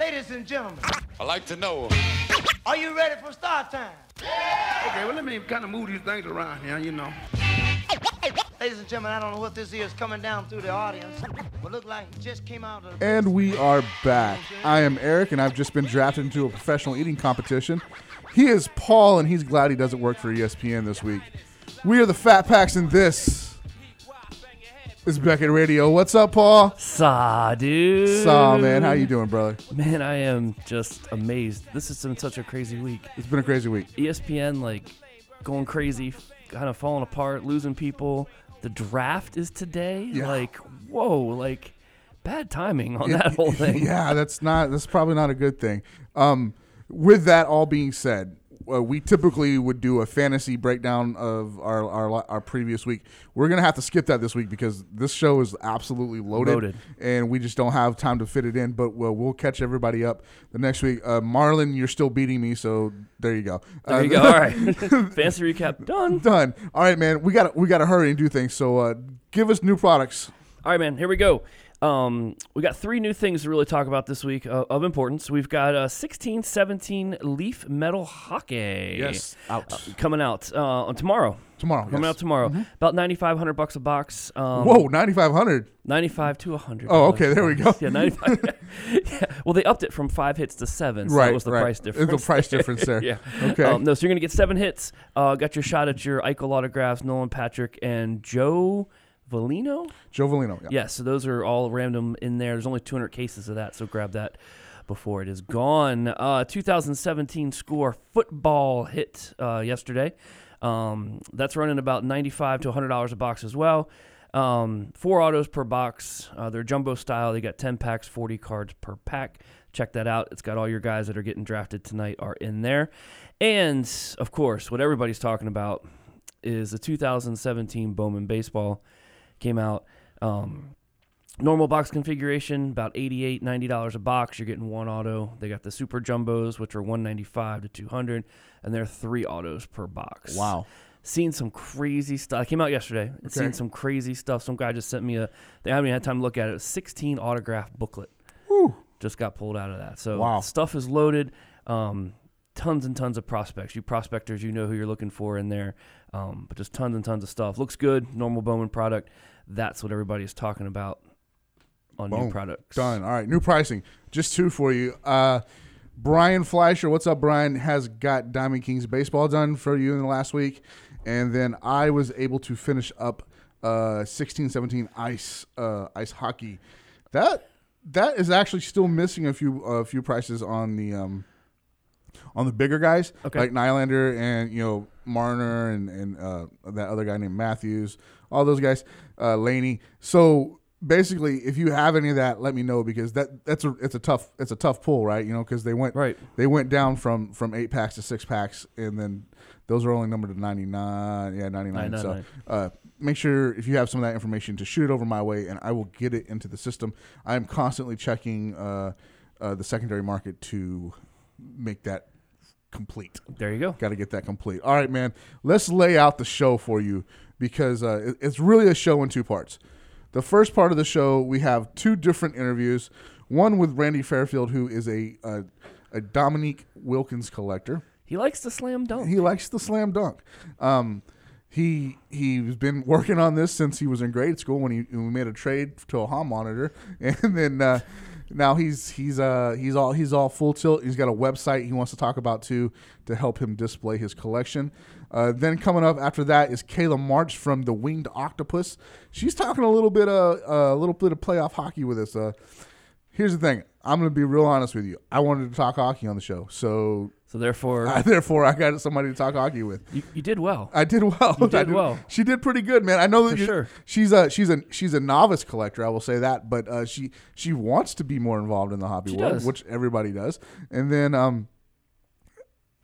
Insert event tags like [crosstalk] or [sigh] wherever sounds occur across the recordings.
Ladies and gentlemen, I like to know. are you ready for start time? Yeah! Okay, well, let me kind of move these things around here, you know. Ladies and gentlemen, I don't know what this is coming down through the audience, but look like it just came out of the And we are back. I am Eric, and I've just been drafted into a professional eating competition. He is Paul, and he's glad he doesn't work for ESPN this week. We are the Fat Packs, and this is Beckett Radio. What's up, Paul? Saw, dude. Saw, man. How you doing, brother? Man, I am just amazed. This has been such a crazy week. It's been a crazy week. ESPN, like, going crazy, kind of falling apart, losing people. The draft is today. Yeah. Like, whoa, like, bad timing on that whole [laughs] thing. yeah, that's not. That's probably not a good thing. Um, with that all being said, uh, we typically would do a fantasy breakdown of our, our our previous week. We're gonna have to skip that this week because this show is absolutely loaded, Loaded. and we just don't have time to fit it in. But we'll, we'll catch everybody up the next week. Uh, Marlon, you're still beating me, so there you go. There Uh, you go. All right. [laughs] Fancy recap done. done. All right, man. We got we got to hurry and do things. So uh, give us new products. All right, man. Here we go. Um, we got three new things to really talk about this week uh, of importance. We've got uh, 16 17 Leaf Metal Hockey. Yes, out Uh, coming out uh, on tomorrow. tomorrow. Coming yes. out tomorrow. About 9500 bucks a box. Um, Whoa, ninety five hundred. 95 to 100. Oh, okay, there we go. Yeah, 95. [laughs] yeah. Well, they upped it from five hits to seven. So Right, that was the right. price It's difference. the price difference there. [laughs] yeah. Okay. Um, no, so you're going to get seven hits. Uh, got your shot at your Eichel autographs, Nolan Patrick, and Joe Veleno. Joe Veleno. Yeah. Yeah, so those are all random in there. There's only 200 cases of that, so grab that before it is gone. Uh, 2017 score football hit uh, yesterday. Um, that's running about 95 to 100 dollars a box as well. Um, four autos per box. Uh, they're jumbo style. They got 10 packs, 40 cards per pack. Check that out. It's got all your guys that are getting drafted tonight are in there. And of course, what everybody's talking about is the 2017 Bowman baseball came out. Um, normal box configuration about $88, $90 a box you're getting one auto they got the super jumbos which are 195 to 200 and they're three autos per box Wow. seen some crazy stuff. I came out yesterday. and Okay. Seen some crazy stuff. Some guy just sent me a. They haven't even had time to look at it. A 16 autograph booklet. Whew. Just got pulled out of that. So Wow. stuff is loaded. Um, tons and tons of prospects. You prospectors, you know who you're looking for in there. Um, but just tons and tons of stuff. Looks good. Normal Bowman product. That's what everybody's talking about on Boom. new products. Done. All right. New pricing. Just two for you. Uh, Brian Fleischer, what's up, Brian? Has got Diamond Kings baseball done for you in the last week, and then I was able to finish up uh, 16-17 ice uh, ice hockey. That that is actually still missing a few a few prices on the um, on the bigger guys Okay. like Nylander and you know Marner and and uh, that other guy named Matthews, all those guys, uh, Laine. So basically, if you have any of that, let me know because that that's a it's a tough it's a tough pull, right? You know, because they went Right. they went down from from eight packs to six packs, and then those are only numbered to ninety nine. Yeah, ninety nine. So uh, make sure if you have some of that information to shoot it over my way, and I will get it into the system. I am constantly checking uh, uh, the secondary market to make that complete. There you go. Got to get that complete. All right, man. Let's lay out the show for you because uh, it- it's really a show in two parts. The first part of the show, we have two different interviews. One with Randy Fairfield, who is a a, a Dominique Wilkins collector. He likes the slam dunk. He likes the slam dunk. Um, he he's been [laughs] working on this since he was in grade school when he when we made a trade to a hall monitor, [laughs] and then uh, now he's he's uh he's all he's all full tilt. He's got a website he wants to talk about too to help him display his collection. Uh, then coming up after that is Kayla March from the Winged Octopus. She's talking a little bit uh, a little bit of playoff hockey with us. Uh, here's the thing. I'm going to be real honest with you. I wanted to talk hockey on the show, so so therefore, I, [laughs] therefore I got somebody to talk hockey with. you, you did well. I did well. You did [laughs] I well. She did pretty good, man. I know that you- sure. she's a she's a she's a novice collector. I will say that, but uh, she she wants to be more involved in the hobby She world, does. which everybody does. And then um,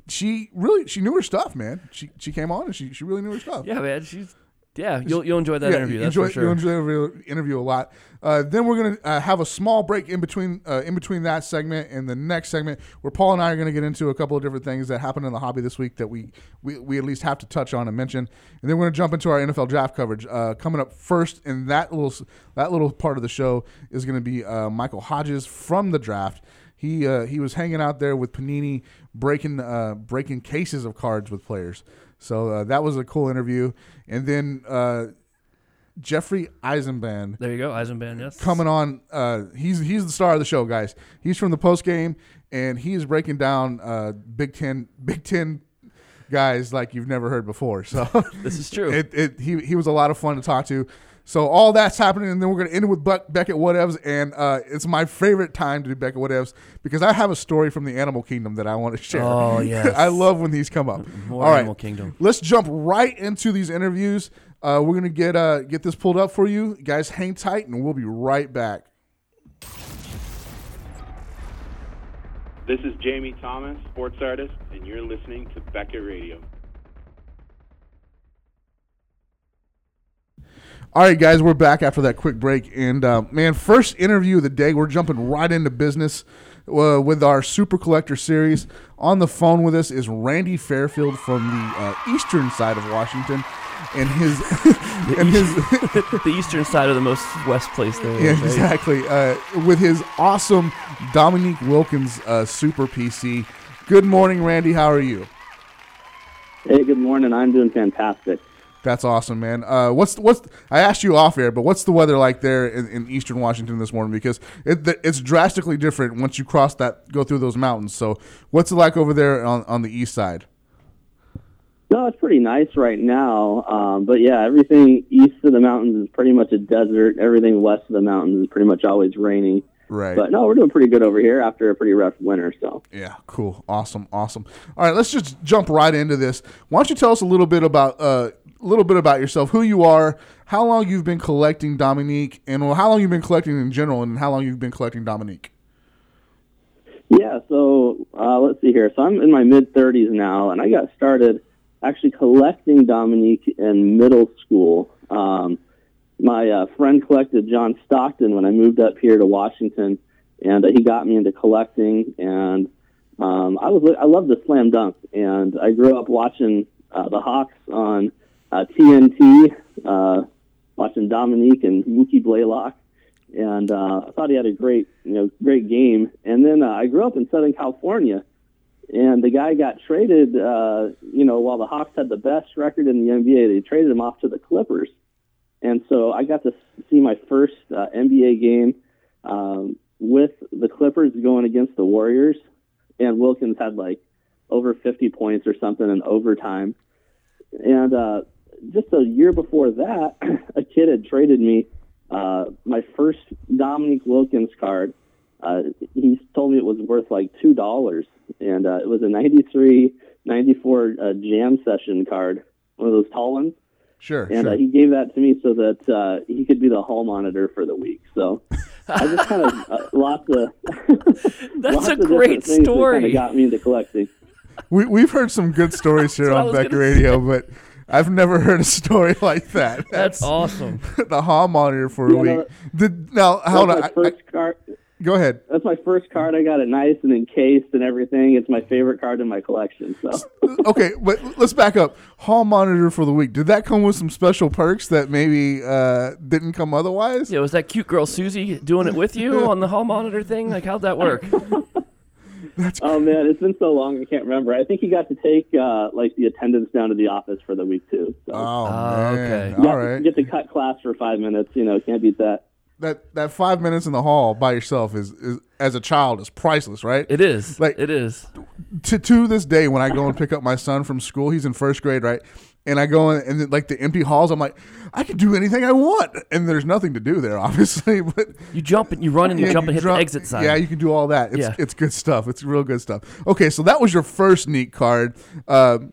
she really she knew her stuff, man. She she came on and she she really knew her stuff. Yeah, man. She's yeah. You'll you'll enjoy that Yeah, interview. That's enjoy, for sure. You'll enjoy the interview- interview a lot. Uh, then we're gonna uh, have a small break in between uh, in between that segment and the next segment, where Paul and I are gonna get into a couple of different things that happened in the hobby this week that we we, we at least have to touch on and mention. And then we're gonna jump into our NFL draft coverage. Uh, coming up first in that little that little part of the show is gonna be uh, Michael Hodges from the draft. He uh, he was hanging out there with Panini, breaking uh, breaking cases of cards with players. So uh, that was a cool interview. And then uh, Jeffrey Eisenband There you go, Eisenband. Yes. coming on. Uh, he's he's the star of the show, guys. He's from the post game, and he is breaking down uh, Big Ten Big Ten guys like you've never heard before. So [laughs] This is true. [laughs] it, it he he was a lot of fun to talk to. So all that's happening, and then we're gonna end it with Buck, Beckett Whatevs, and uh, it's my favorite time to do Beckett Whatevs because I have a story from the animal kingdom that I want to share. Oh, [laughs] yes. I love when these come up. More all right, Animal Kingdom. let's jump right into these interviews. Uh, we're gonna get uh, get this pulled up for you guys. Hang tight, and we'll be right back. This is Jamie Thomas, sports artist, and you're listening to Beckett Radio. All right, guys, we're back after that quick break, and uh, man, first interview of the day. We're jumping right into business uh, with our Super Collector series. On the phone with us is Randy Fairfield from the uh, eastern side of Washington, and his [laughs] [laughs] and his [laughs] the eastern side of the most west place there. yeah, right? exactly uh, with his awesome Dominique Wilkins uh, Super PC. Good morning, Randy. How are you? Hey, good morning. I'm doing fantastic. That's awesome, man. Uh, what's what's I asked you off air, but what's the weather like there in, in Eastern Washington this morning? Because it, it's drastically different once you cross that, go through those mountains. So, what's it like over there on, on the east side? No, it's pretty nice right now. Um, but yeah, everything east of the mountains is pretty much a desert. Everything west of the mountains is pretty much always raining. Right. But no, we're doing pretty good over here after a pretty rough winter. So Yeah, cool, awesome, awesome. All right, let's just jump right into this. Why don't you tell us a little bit about uh, little bit about yourself, who you are, how long you've been collecting Dominique, and well, how long you've been collecting in general, and how long you've been collecting Dominique. yeah, so uh, let's see here. So I'm in my mid 30s now, and I got started actually collecting Dominique in middle school. Um, my uh, friend collected John Stockton when I moved up here to Washington, and uh, he got me into collecting. And um, I was I love the slam dunk, and I grew up watching uh, the Hawks on uh, TNT, uh, watching Dominique and Mookie Blaylock, and uh, I thought he had a great you know great game. And then uh, I grew up in Southern California. And the guy got traded, uh, you know, while the Hawks had the best record in the NBA, they traded him off to the Clippers. And so I got to see my first uh, NBA game um, with the Clippers going against the Warriors. And Wilkins had like over 50 points or something in overtime. And uh, just a year before that, [clears throat] a kid had traded me uh, my first Dominique Wilkins card. Uh, he told me it was worth like two dollars, and uh, it was a '93, '94 uh, jam session card, one of those tall ones. Sure, And sure. uh, he gave that to me so that uh, he could be the hall monitor for the week. So I just kind of [laughs] uh, lots of [laughs] That's lots a of great things that story. Kind of got me into collecting. We we've heard some good stories [laughs] here That's what I on Beckett gonna Radio, but I've never heard a story [laughs] like that. That's awesome. [laughs] the hall monitor for a Yeah, no, week. Did now hold on. my I- card. Go ahead. That's my first card. I got it nice and encased and everything. It's my favorite card in my collection. So. okay, [laughs] but let's back up. Hall monitor for the week. Did that come with some special perks that maybe uh, didn't come otherwise? Yeah, was that cute girl Susie doing it with you on the hall monitor thing? Like, how'd that work? Oh man, it's been so long I can't remember. I think he got to take uh, like the attendance down to the office for the week too. So Oh, Oh, man. okay. Got All to right. get to cut class for five minutes. You know, can't beat that. That that five minutes in the hall by yourself is, is as a child is priceless, right? It is. Like- it is. to to this day when I go and pick up my son from school, he's in first grade, right? And I go in and then, like the empty halls, I'm like, I can do anything I want, and there's nothing to do there, [laughs] obviously. But You jump and you run and you yeah, jump and hit drop- the exit sign. Yeah, you can do all that. It's Yeah. it's good stuff. It's real good stuff. Okay, so that was your first neat card. Um,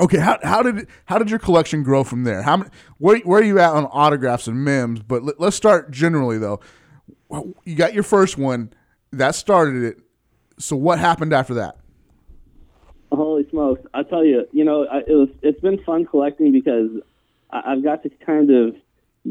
okay, how, how did how did your collection grow from there? How many, where where are you at on autographs and memes? But let, let's start generally though. You got your first one that started it. So what happened after that? Holy smokes! I tell you, you know, I, it was it's been fun collecting because I, I've got to kind of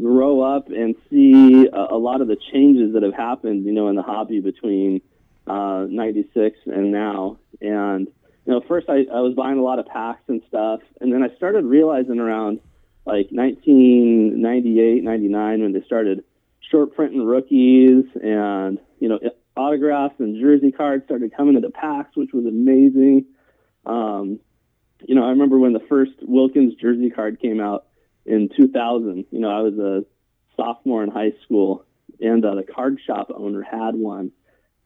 grow up and see a, a lot of the changes that have happened, you know, in the hobby between uh, '96 and now. And you know, first I, I was buying a lot of packs and stuff, and then I started realizing around like 1998, 99 when they started short printing rookies and you know autographs and jersey cards started coming into packs, which was amazing. Um, you know, I remember when the first Wilkins jersey card came out in 2000. You know, I was a sophomore in high school, and uh, the card shop owner had one,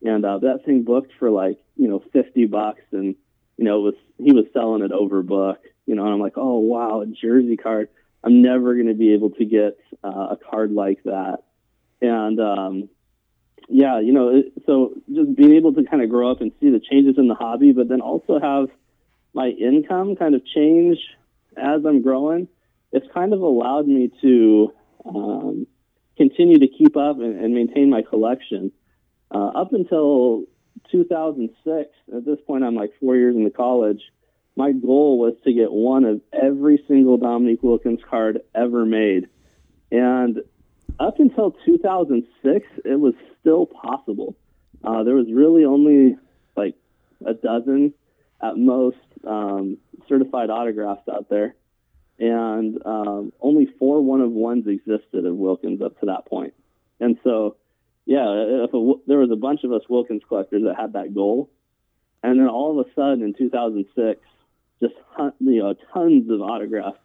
and uh, that thing booked for like you know 50 bucks, and you know was he was selling it over book. You know, and I'm like, oh wow, a jersey card. I'm never going to be able to get uh, a card like that, and um, yeah, you know, so just being able to kind of grow up and see the changes in the hobby, but then also have my income kind of change as I'm growing, it's kind of allowed me to um, continue to keep up and, and maintain my collection. Uh, up until 2006, at this point, I'm like four years into college. My goal was to get one of every single Dominique Wilkins card ever made. And up until 2006, it was still possible. Uh, there was really only like a dozen at most um, certified autographs out there, and um, only four one of ones existed of Wilkins up to that point. And so, yeah, if a, there was a bunch of us Wilkins collectors that had that goal, and then all of a sudden in 2006, just you know tons of autographs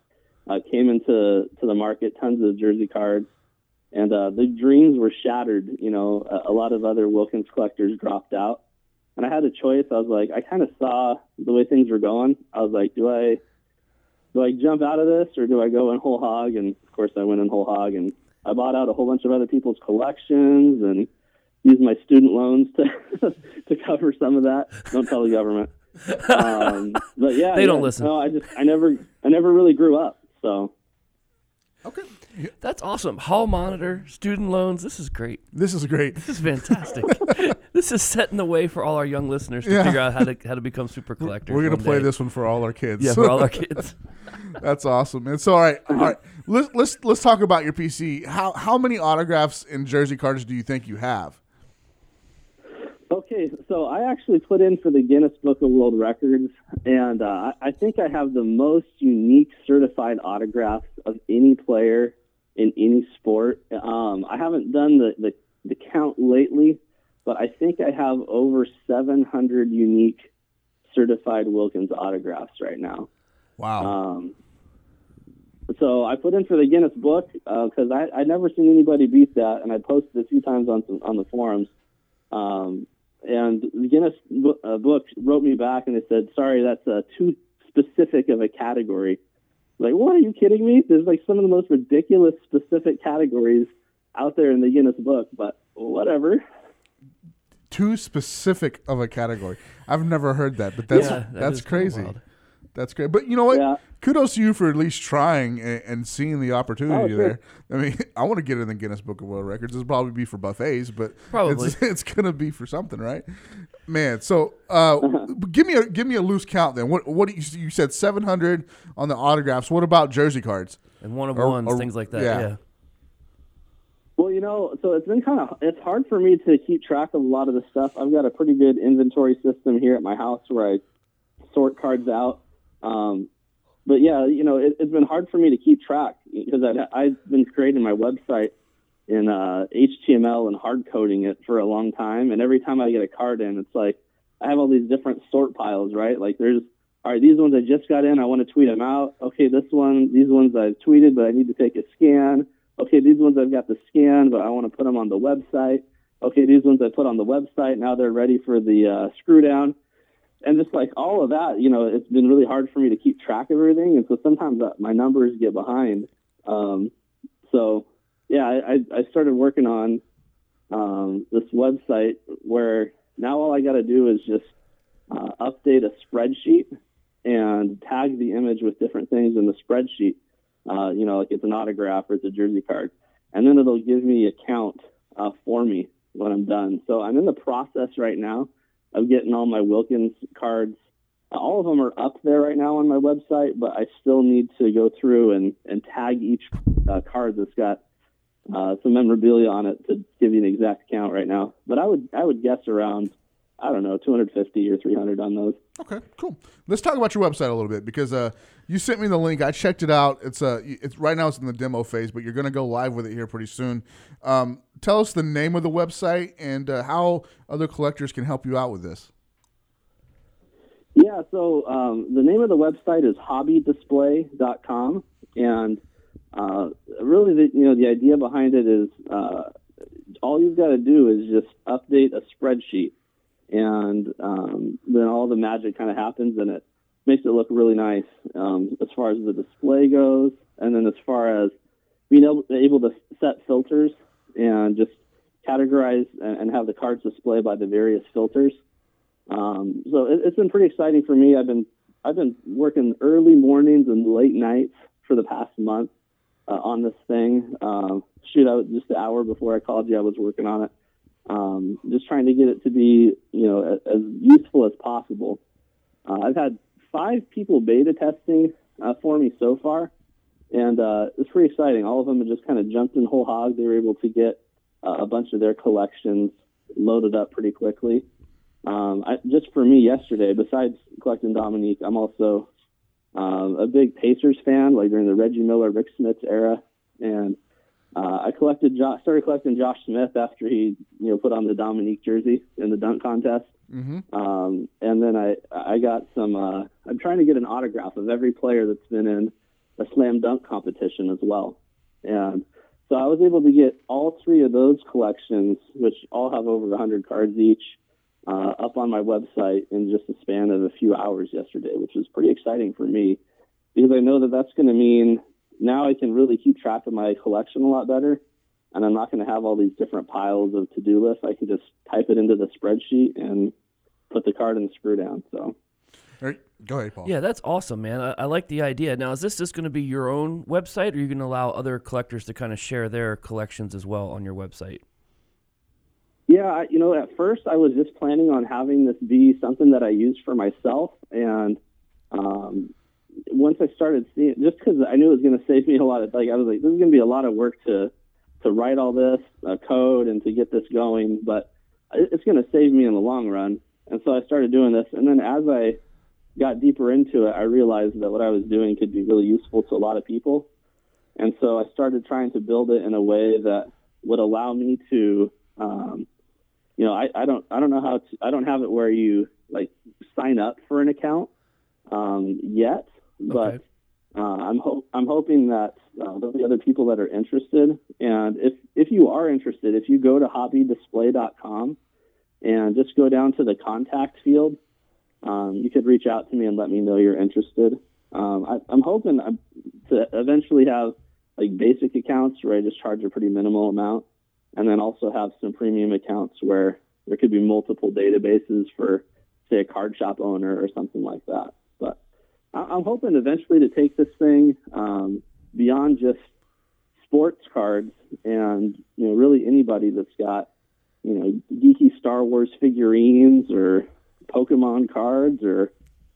uh, came into to the market, tons of jersey cards, and uh, the dreams were shattered. You know, a, a lot of other Wilkins collectors dropped out, and I had a choice. I was like, I kind of saw the way things were going. I was like, do I do I jump out of this or do I go in whole hog? And of course, I went in whole hog, and I bought out a whole bunch of other people's collections and used my student loans to [laughs] to cover some of that. Don't tell the government. Um, but yeah, They yeah, don't listen. No, I just I never I never really grew up. So Okay. That's awesome. Hall monitor, student loans. This is great. This is great. This is fantastic. [laughs] this is setting the way for all our young listeners to Yeah. figure out how to how to become super collectors. We're gonna play day. this one for all our kids. Yeah, for all our [laughs] kids. That's awesome. And so, all right, all right. Let's let's let's talk about your PC. How how many autographs and jersey cards do you think you have? Okay, so I actually put in for the Guinness Book of World Records, and uh, I I think I have the most unique certified autographs of any player in any sport. Um, I haven't done the, the, the count lately, but I think I have over 700 unique certified Wilkins autographs right now. Wow. Um, so I put in for the Guinness Book because I I'd never seen anybody beat that, and I posted a few times on some, on the forums. Um, and the Guinness uh, Book wrote me back and they said, "Sorry, that's uh, too specific of a category." Like, what are you kidding me? There's like some of the most ridiculous specific categories out there in the Guinness Book, but whatever. Too specific of a category. I've never heard that, but that's Yeah, that that's is kinda crazy. Wild. That's great. But you know what? Yeah. Kudos to you for at least trying and, and seeing the opportunity Oh, sure. there. I mean, [laughs] I want to get in the Guinness Book of World Records. It'll probably be for buffets, but Probably. it's, [laughs] it's gonna be for something, right? Man, so uh, [laughs] give me a give me a loose count then. What what do you, you said seven hundred on the autographs? What about jersey cards? And one of Or- ones, or- things like that. yeah. Yeah. Well, you know, so it's been kind of it's hard for me to keep track of a lot of the stuff. I've got a pretty good inventory system here at my house where I sort cards out. Um, but yeah, you know, it, it's been hard for me to keep track because I've, I've been creating my website in uh, HTML and hard coding it for a long time. And every time I get a card in, it's like I have all these different sort piles, right? Like there's all right, these ones I just got in, I want to tweet them out. Okay, this one, these ones I've tweeted, but I need to take a scan. Okay, these ones I've got the scan, but I want to put them on the website. Okay, these ones I put on the website. Now they're ready for the uh, screw down. And just like all of that, you know, it's been really hard for me to keep track of everything. And so sometimes my numbers get behind. Um, so, yeah, I, I I started working on um, this website where now all I got to do is just uh, update a spreadsheet and tag the image with different things in the spreadsheet. Uh, you know, like it's an autograph or it's a jersey card, and then it'll give me a count uh, for me when I'm done. So I'm in the process right now of getting all my Wilkins cards. All of them are up there right now on my website, but I still need to go through and, and tag each uh, card that's got uh, some memorabilia on it to give you an exact count right now. But I would I would guess around I don't know, 250 or 300 on those. Okay, cool. Let's talk about your website a little bit because uh, you sent me the link. I checked it out. It's uh, it's right now it's in the demo phase, but you're going to go live with it here pretty soon. Um, tell us the name of the website and uh, how other collectors can help you out with this. Yeah, so um, the name of the website is hobbydisplay.com, and uh, really, the, you know, the idea behind it is uh, all you've got to do is just update a spreadsheet, and um, then all the magic kind of happens, and it makes it look really nice um, as far as the display goes, and then as far as being able, able to set filters and just categorize and, and have the cards display by the various filters. Um, so it, it's been pretty exciting for me. I've been I've been working early mornings and late nights for the past month uh, on this thing. Um, shoot, was just an hour before I called you. I was working on it, um, just trying to get it to be you know as, useful as possible. Uh, I've had five people beta testing uh, for me so far, and uh, it's pretty exciting. All of them have just kind of jumped in whole hog. They were able to get uh, a bunch of their collections loaded up pretty quickly. Um, I, just for me yesterday, besides collecting Dominique, I'm also um, a big Pacers fan, like during the Reggie Miller, Rick Smits era, and uh, I collected, jo- started collecting Josh Smith after he, you know, put on the Dominique jersey in the dunk contest. Mm-hmm. Um, and then I, I got some. Uh, I'm trying to get an autograph of every player that's been in a slam dunk competition as well, and so I was able to get all three of those collections, which all have over 100 cards each uh, up on my website in just the span of a few hours yesterday, which was pretty exciting for me because I know that that's going to mean now I can really keep track of my collection a lot better. And I'm not going to have all these different piles of to do lists. I can just type it into the spreadsheet and put the card in the screw down. So, go ahead, Paul. Yeah, that's awesome, man. I, I like the idea. Now, is this just going to be your own website, or are you going to allow other collectors to kind of share their collections as well on your website? Yeah, I, you know, at first I was just planning on having this be something that I use for myself, and um, once I started seeing, just because I knew it was going to save me a lot of, like, I was like, this is going to be a lot of work to to write all this uh, code and to get this going, but it's going to save me in the long run. And so I started doing this, and then as I got deeper into it, I realized that what I was doing could be really useful to a lot of people, and so I started trying to build it in a way that would allow me to um, you know, I, I don't I don't know how to I don't have it where you like sign up for an account um, yet, but Okay. uh, I'm ho- I'm hoping that uh, there'll be other people that are interested. And if if you are interested, if you go to hobbydisplay.com and just go down to the contact field, um, you could reach out to me and let me know you're interested. Um, I, I'm hoping uh, to eventually have like basic accounts where I just charge a pretty minimal amount and then also have some premium accounts where there could be multiple databases for, say, a card shop owner or something like that. I'm hoping eventually to take this thing um, beyond just sports cards and you know really anybody that's got you know geeky Star Wars figurines or Pokemon cards or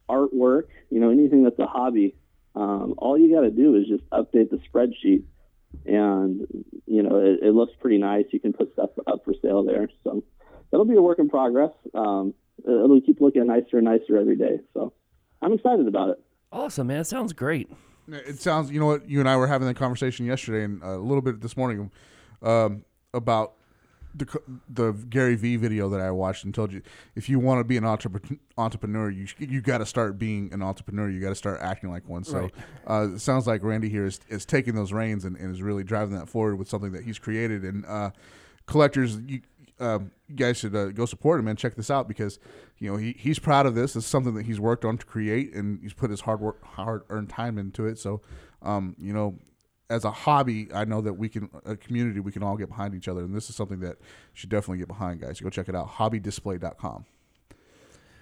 artwork, you know anything that's a hobby. Um, all you got to do is just update the spreadsheet and you know it, it looks pretty nice. You can put stuff up for sale there, so that'll be a work in progress. Um, it'll keep looking nicer and nicer every day. So I'm excited about it. Awesome, man. It sounds great. It sounds. You know what? You and I were having that conversation yesterday and a little bit this morning um, about the the Gary V video that I watched and told you if you want to be an entrepreneur, entrepreneur, you you got to start being an entrepreneur. You got to start acting like one. So Right. uh, it sounds like Randy here is, is taking those reins and, and is really driving that forward with something that he's created. And uh, collectors, you, um, you guys should uh, go support him and check this out because you know he, he's proud of this. It's something that he's worked on to create and he's put his hard work, hard earned time into it. So um, you know as a hobby, I know that we can, a community, we can all get behind each other. And this is something that you should definitely get behind, guys. Go check it out, hobbydisplay.com.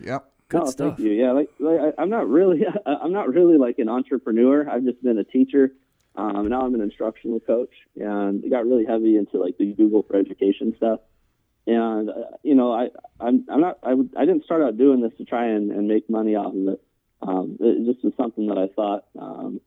Yep. Good oh, stuff. Thank you. Yeah, like, like I, I'm not really, [laughs] I'm not really like an entrepreneur. I've just been a teacher. Um, now I'm an instructional coach, and got really heavy into like the Google for Education stuff. And uh, you know, I, I'm, I'm not, I, would- I didn't start out doing this to try and, and make money off of it. Um, it just was something that I thought um,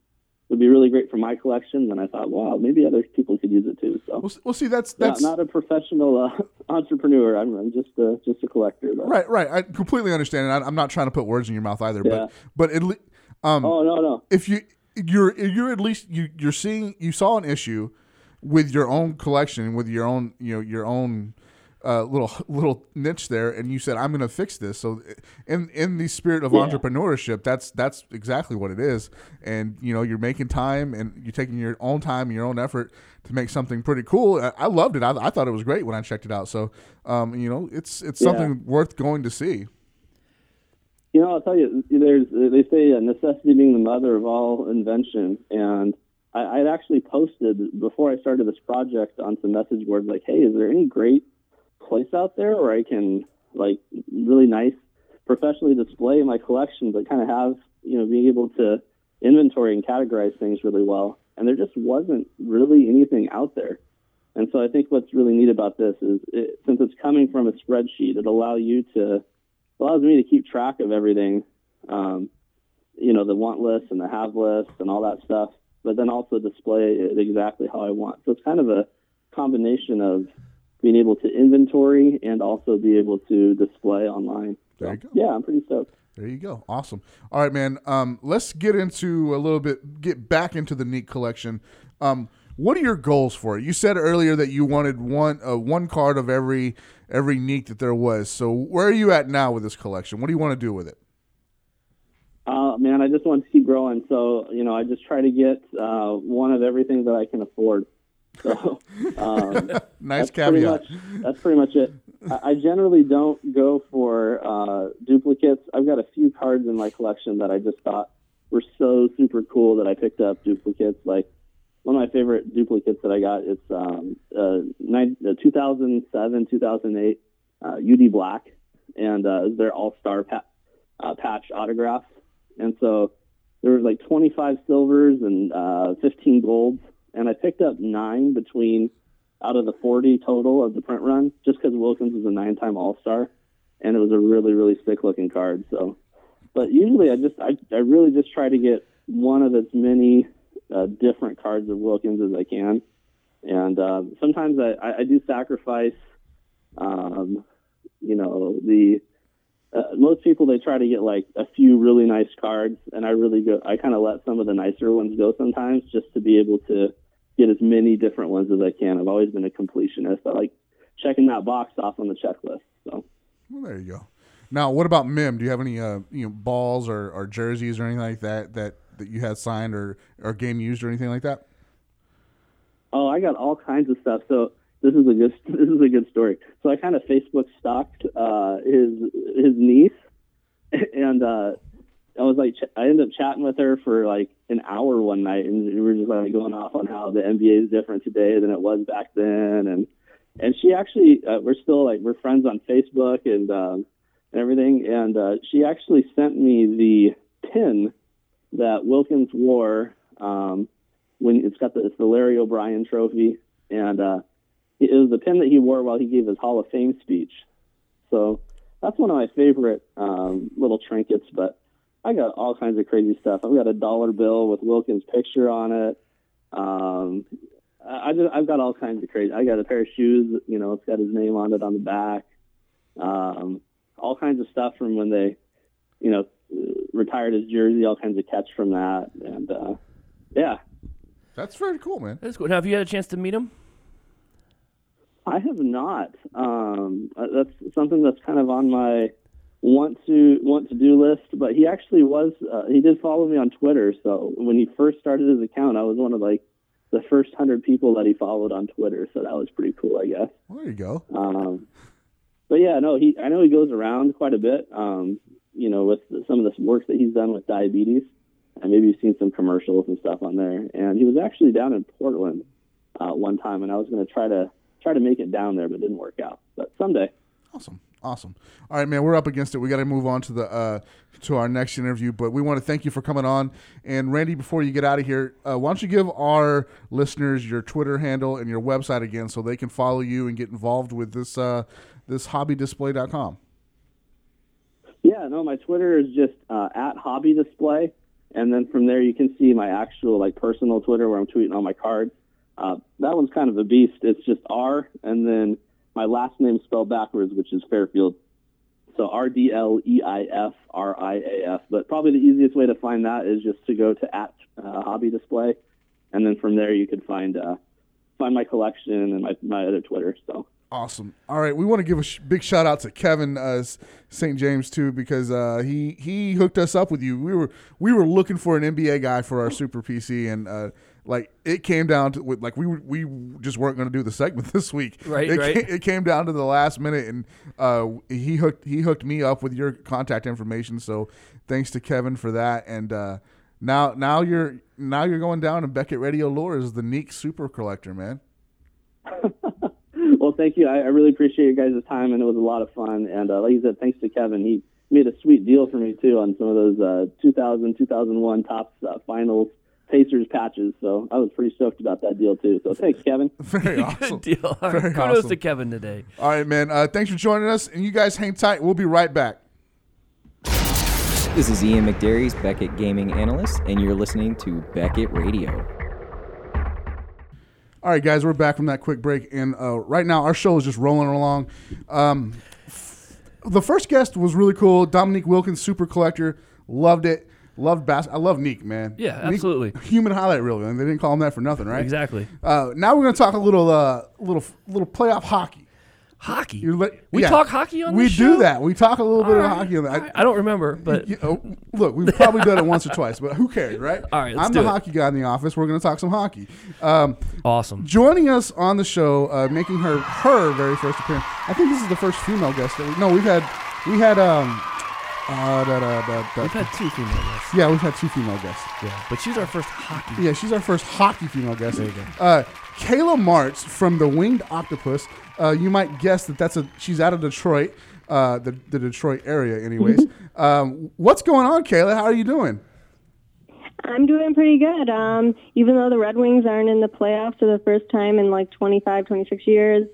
would be really great for my collection. And I thought, wow, maybe other people could use it too. So, Well, well see, that's that's not a professional uh, [laughs] entrepreneur. I'm, I'm just a, just a collector. Though. right, right. I completely understand. And I'm not trying to put words in your mouth either, Yeah. but but at le- um, Oh no, no. if you you're you're at least you you're seeing you saw an issue with your own collection with your own you know your own uh, little [laughs] little niche there and you said I'm going to fix this so in in the spirit of Yeah. entrepreneurship that's that's exactly what it is and you know you're making time and you're taking your own time and your own effort to make something pretty cool I, I loved it I, I thought it was great when I checked it out so um, you know it's it's Yeah. something worth going to see You know, I'll tell you. There's they say uh, necessity being the mother of all invention, and I, I'd actually posted before I started this project on some message boards like, "Hey, is there any great place out there where I can like really nice professionally display my collection, but kind of have you know being able to inventory and categorize things really well?" And there just wasn't really anything out there. And so I think what's really neat about this is it, since it's coming from a spreadsheet, it allow you to allows me to keep track of everything, um, you know, the want list and the have list and all that stuff, but then also display it exactly how I want. So it's kind of a combination of being able to inventory and also be able to display online. There you go. Yeah, I'm pretty stoked. There you go. Awesome. All right, man. Um, let's get into a little bit, get back into the Neek collection. Um, what are your goals for it? You said earlier that you wanted one uh, one card of every every Neek that there was. So where are you at now with this collection? What do you want to do with it? Uh, man, I just want to keep growing. So, you know, I just try to get uh, one of everything that I can afford. So, um, [laughs] Nice that's pretty caveat. much that's pretty much it. I, I generally don't go for uh, duplicates. I've got a few cards in my collection that I just thought were so super cool that I picked up duplicates. Like one of my favorite duplicates that I got is um, uh, nine, uh, 2007 2008 uh, UD Black, and uh, their All Star pa- uh, patch autographs. And so there was like 25 silvers and uh, 15 golds, and I picked up nine between out of the 40 total of the print run, just because Wilkins was a nine-time All-Star, and it was a really, really sick-looking card. So, but usually I just, I, I really just try to get one of as many uh, different cards of Wilkins as I can, and uh, sometimes I, I, do sacrifice, um, you know, the uh, most people they try to get like a few really nice cards, and I really go. I kind of let some of the nicer ones go sometimes, just to be able to get as many different ones as I can. I've always been a completionist. I like checking that box off on the checklist. So Well, there you go. Now, what about Mim? Do you have any uh, you know balls or, or jerseys or anything like that that, that you had signed or, or game used or anything like that? Oh, I got all kinds of stuff. So this is a good [laughs] this is a good story. So I kind of Facebook stalked uh, his his niece, [laughs] and uh, I was like, ch- I ended up chatting with her for like an hour one night, and we were just like going off on how the NBA is different today than it was back then, and and she actually uh, we're still like we're friends on Facebook and um, and everything, and uh, she actually sent me the pin that Wilkins wore. Um, when it's got the it's the Larry O'Brien trophy, and uh, it was the pin that he wore while he gave his Hall of Fame speech. So that's one of my favorite um, little trinkets. But I got all kinds of crazy stuff. I've got a dollar bill with Wilkins' picture on it. Um, I I just, I've got all kinds of crazy. I got a pair of shoes. You know, it's got his name on it on the back. Um, all kinds of stuff from when they, you know, retired his jersey. All kinds of catch from that, and uh, yeah, That's very cool, man. That's cool. Now, have you had a chance to meet him? I have not. Um, uh, that's something that's kind of on my want to want to do list. But he actually was. Uh, he did follow me on Twitter. So when he first started his account, I was one of like the first hundred people that he followed on Twitter. So that was pretty cool, I guess. Well, there you go. Um, but yeah, no, he. I know he goes around quite a bit. Um, you know, with some of this work that he's done with diabetes, and maybe you've seen some commercials and stuff on there. And he was actually down in Portland uh, one time, and I was going to try to try to make it down there, but it didn't work out. But someday. Awesome. Awesome. All right, man, we're up against it. We got to move on to the uh, to our next interview, but we want to thank you for coming on. And Randy, before you get out of here, uh, why don't you give our listeners your Twitter handle and your website again, so they can follow you and get involved with this uh, this hobbydisplay.com. Yeah, no, my Twitter is just uh, at Hobby Display, and then from there you can see my actual like personal Twitter where I'm tweeting all my cards. Uh, that one's kind of a beast. It's just R and then my last name spelled backwards, which is Fairfield. So R D L E I F R I A F. But probably the easiest way to find that is just to go to at uh, Hobby Display, and then from there you can find uh, find my collection and my my other Twitter. So Awesome. All right, we want to give a sh- big shout out to Kevin uh, St. James too because uh, he he hooked us up with you. We were we were looking for an NBA guy for our Super PC, and uh, like it came down to like we we just weren't going to do the segment [laughs] this week. Right, It, right. Came, it came down to the last minute, and uh, he hooked he hooked me up with your contact information. So thanks to Kevin for that. And uh, now now you're now you're going down, and Beckett Radio Lore is the Neek Super Collector, man. [laughs] well, thank you. I, I really appreciate you guys' time, and it was a lot of fun. And uh, like you said, thanks to Kevin, he made a sweet deal for me too on some of those uh, 2000 2001 Topps uh, Finals Pacers patches. So I was pretty stoked about that deal too. So thanks, Kevin. [laughs] Very awesome. Good deal. All right, Very Kudos awesome. to Kevin today. All right, man. Uh, thanks for joining us, and you guys hang tight. We'll be right back. This is Ian McDerry's Beckett Gaming Analyst, and you're listening to Beckett Radio. All right, guys, we're back from that quick break, and uh, right now our show is just rolling along. Um, f- the first guest was really cool. Dominique Wilkins, super collector, loved it. Loved bass. I love Neek, man. Yeah, Neek- absolutely. [laughs] human highlight reel, man. They didn't call him that for nothing, right? Exactly. Uh, now we're gonna talk a little, uh, little, little playoff hockey. Hockey. Li- we yeah. talk hockey on We do that. We talk a little bit All of hockey on that. All right. I don't remember, but You know, look, we've probably done it once or twice, but who cares, right? [laughs] All right, I'm the it. hockey guy in the office. We're going to talk some hockey. Um, awesome. joining us on the show, uh, making her her very first appearance. I think this is the first female guest. That we, no, we've had we had um, uh, da, da, da, da. We've had two female guests. yeah, we've had two female guests. Yeah, but she's our first hockey. Yeah, she's our first hockey female guest. There you go. Uh, Kayla Martz from the Winged Octopus. Uh, you might guess that that's a she's out of Detroit, uh, the the Detroit area, anyways. um, what's going on, Kayla? How are you doing? I'm doing pretty good. Um, even though the Red Wings aren't in the playoffs for the first time in like 25, 26 years,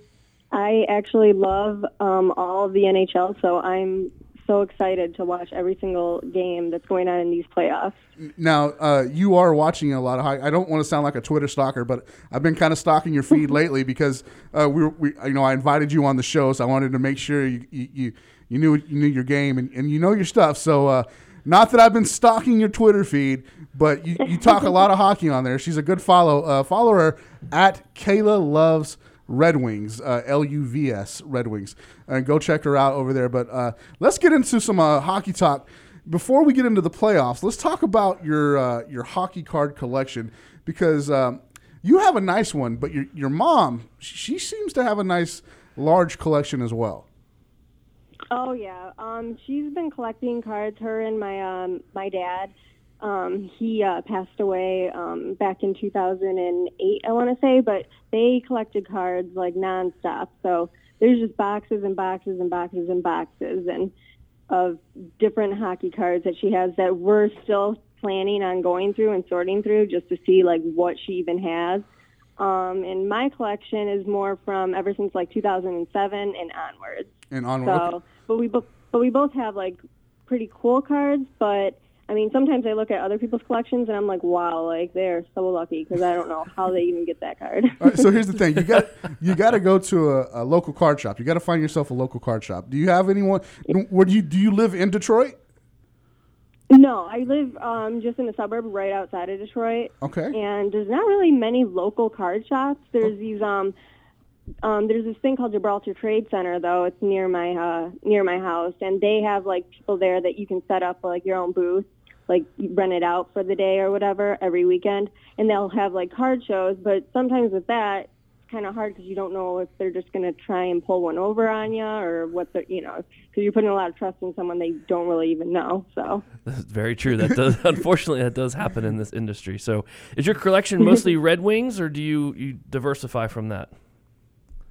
I actually love um, all of the NHL, so I'm so excited to watch every single game that's going on in these playoffs. Now, uh, you are watching a lot of hockey. I don't want to sound like a Twitter stalker, but I've been kind of stalking your feed [laughs] lately because uh, we, we, you know, I invited you on the show, so I wanted to make sure you you, you, knew you knew your game and, and you know your stuff. So, uh, not that I've been stalking your Twitter feed, but you, you talk a lot of [laughs] hockey on there. She's a good follow. Uh, follow her at Kayla Loves Red Wings, uh, L U V S Red Wings, and go check her out over there. But uh, let's get into some uh, hockey talk before we get into the playoffs. Let's talk about your uh, your hockey card collection because um, you have a nice one, but your your mom she seems to have a nice large collection as well. Oh yeah, um, she's been collecting cards. Her and my um, my dad. Um, he uh, passed away um, back in 2008, I want to say, but they collected cards like nonstop. So there's just boxes and boxes and boxes and boxes and of different hockey cards that she has that we're still planning on going through and sorting through just to see like what she even has. Um, and my collection is more from ever since like 2007 and onwards. And onward, So, but we both, but we both have like pretty cool cards. But I mean, sometimes I look at other people's collections and I'm like, wow, like they're so lucky because I don't know how they even get that card. Right, so here's the thing: you got [laughs] you got to go to a, a local card shop. You got to find yourself a local card shop. Do you have anyone? Where do you do you live in Detroit? no, I live um, just in a suburb right outside of Detroit. Okay. And there's not really many local card shops. There's these um, um, there's this thing called Gibraltar Trade Center though. It's near my uh, near my house, and they have like people there that you can set up like your own booth, like rent it out for the day or whatever every weekend, and they'll have like card shows. But sometimes with that, it's kind of hard because you don't know if they're just gonna try and pull one over on you or what the you know because you're putting a lot of trust in someone they don't really even know. So. [laughs] That's very true. That does [laughs] unfortunately that does happen in this industry. So, is your collection mostly [laughs] Red Wings, or do you you diversify from that?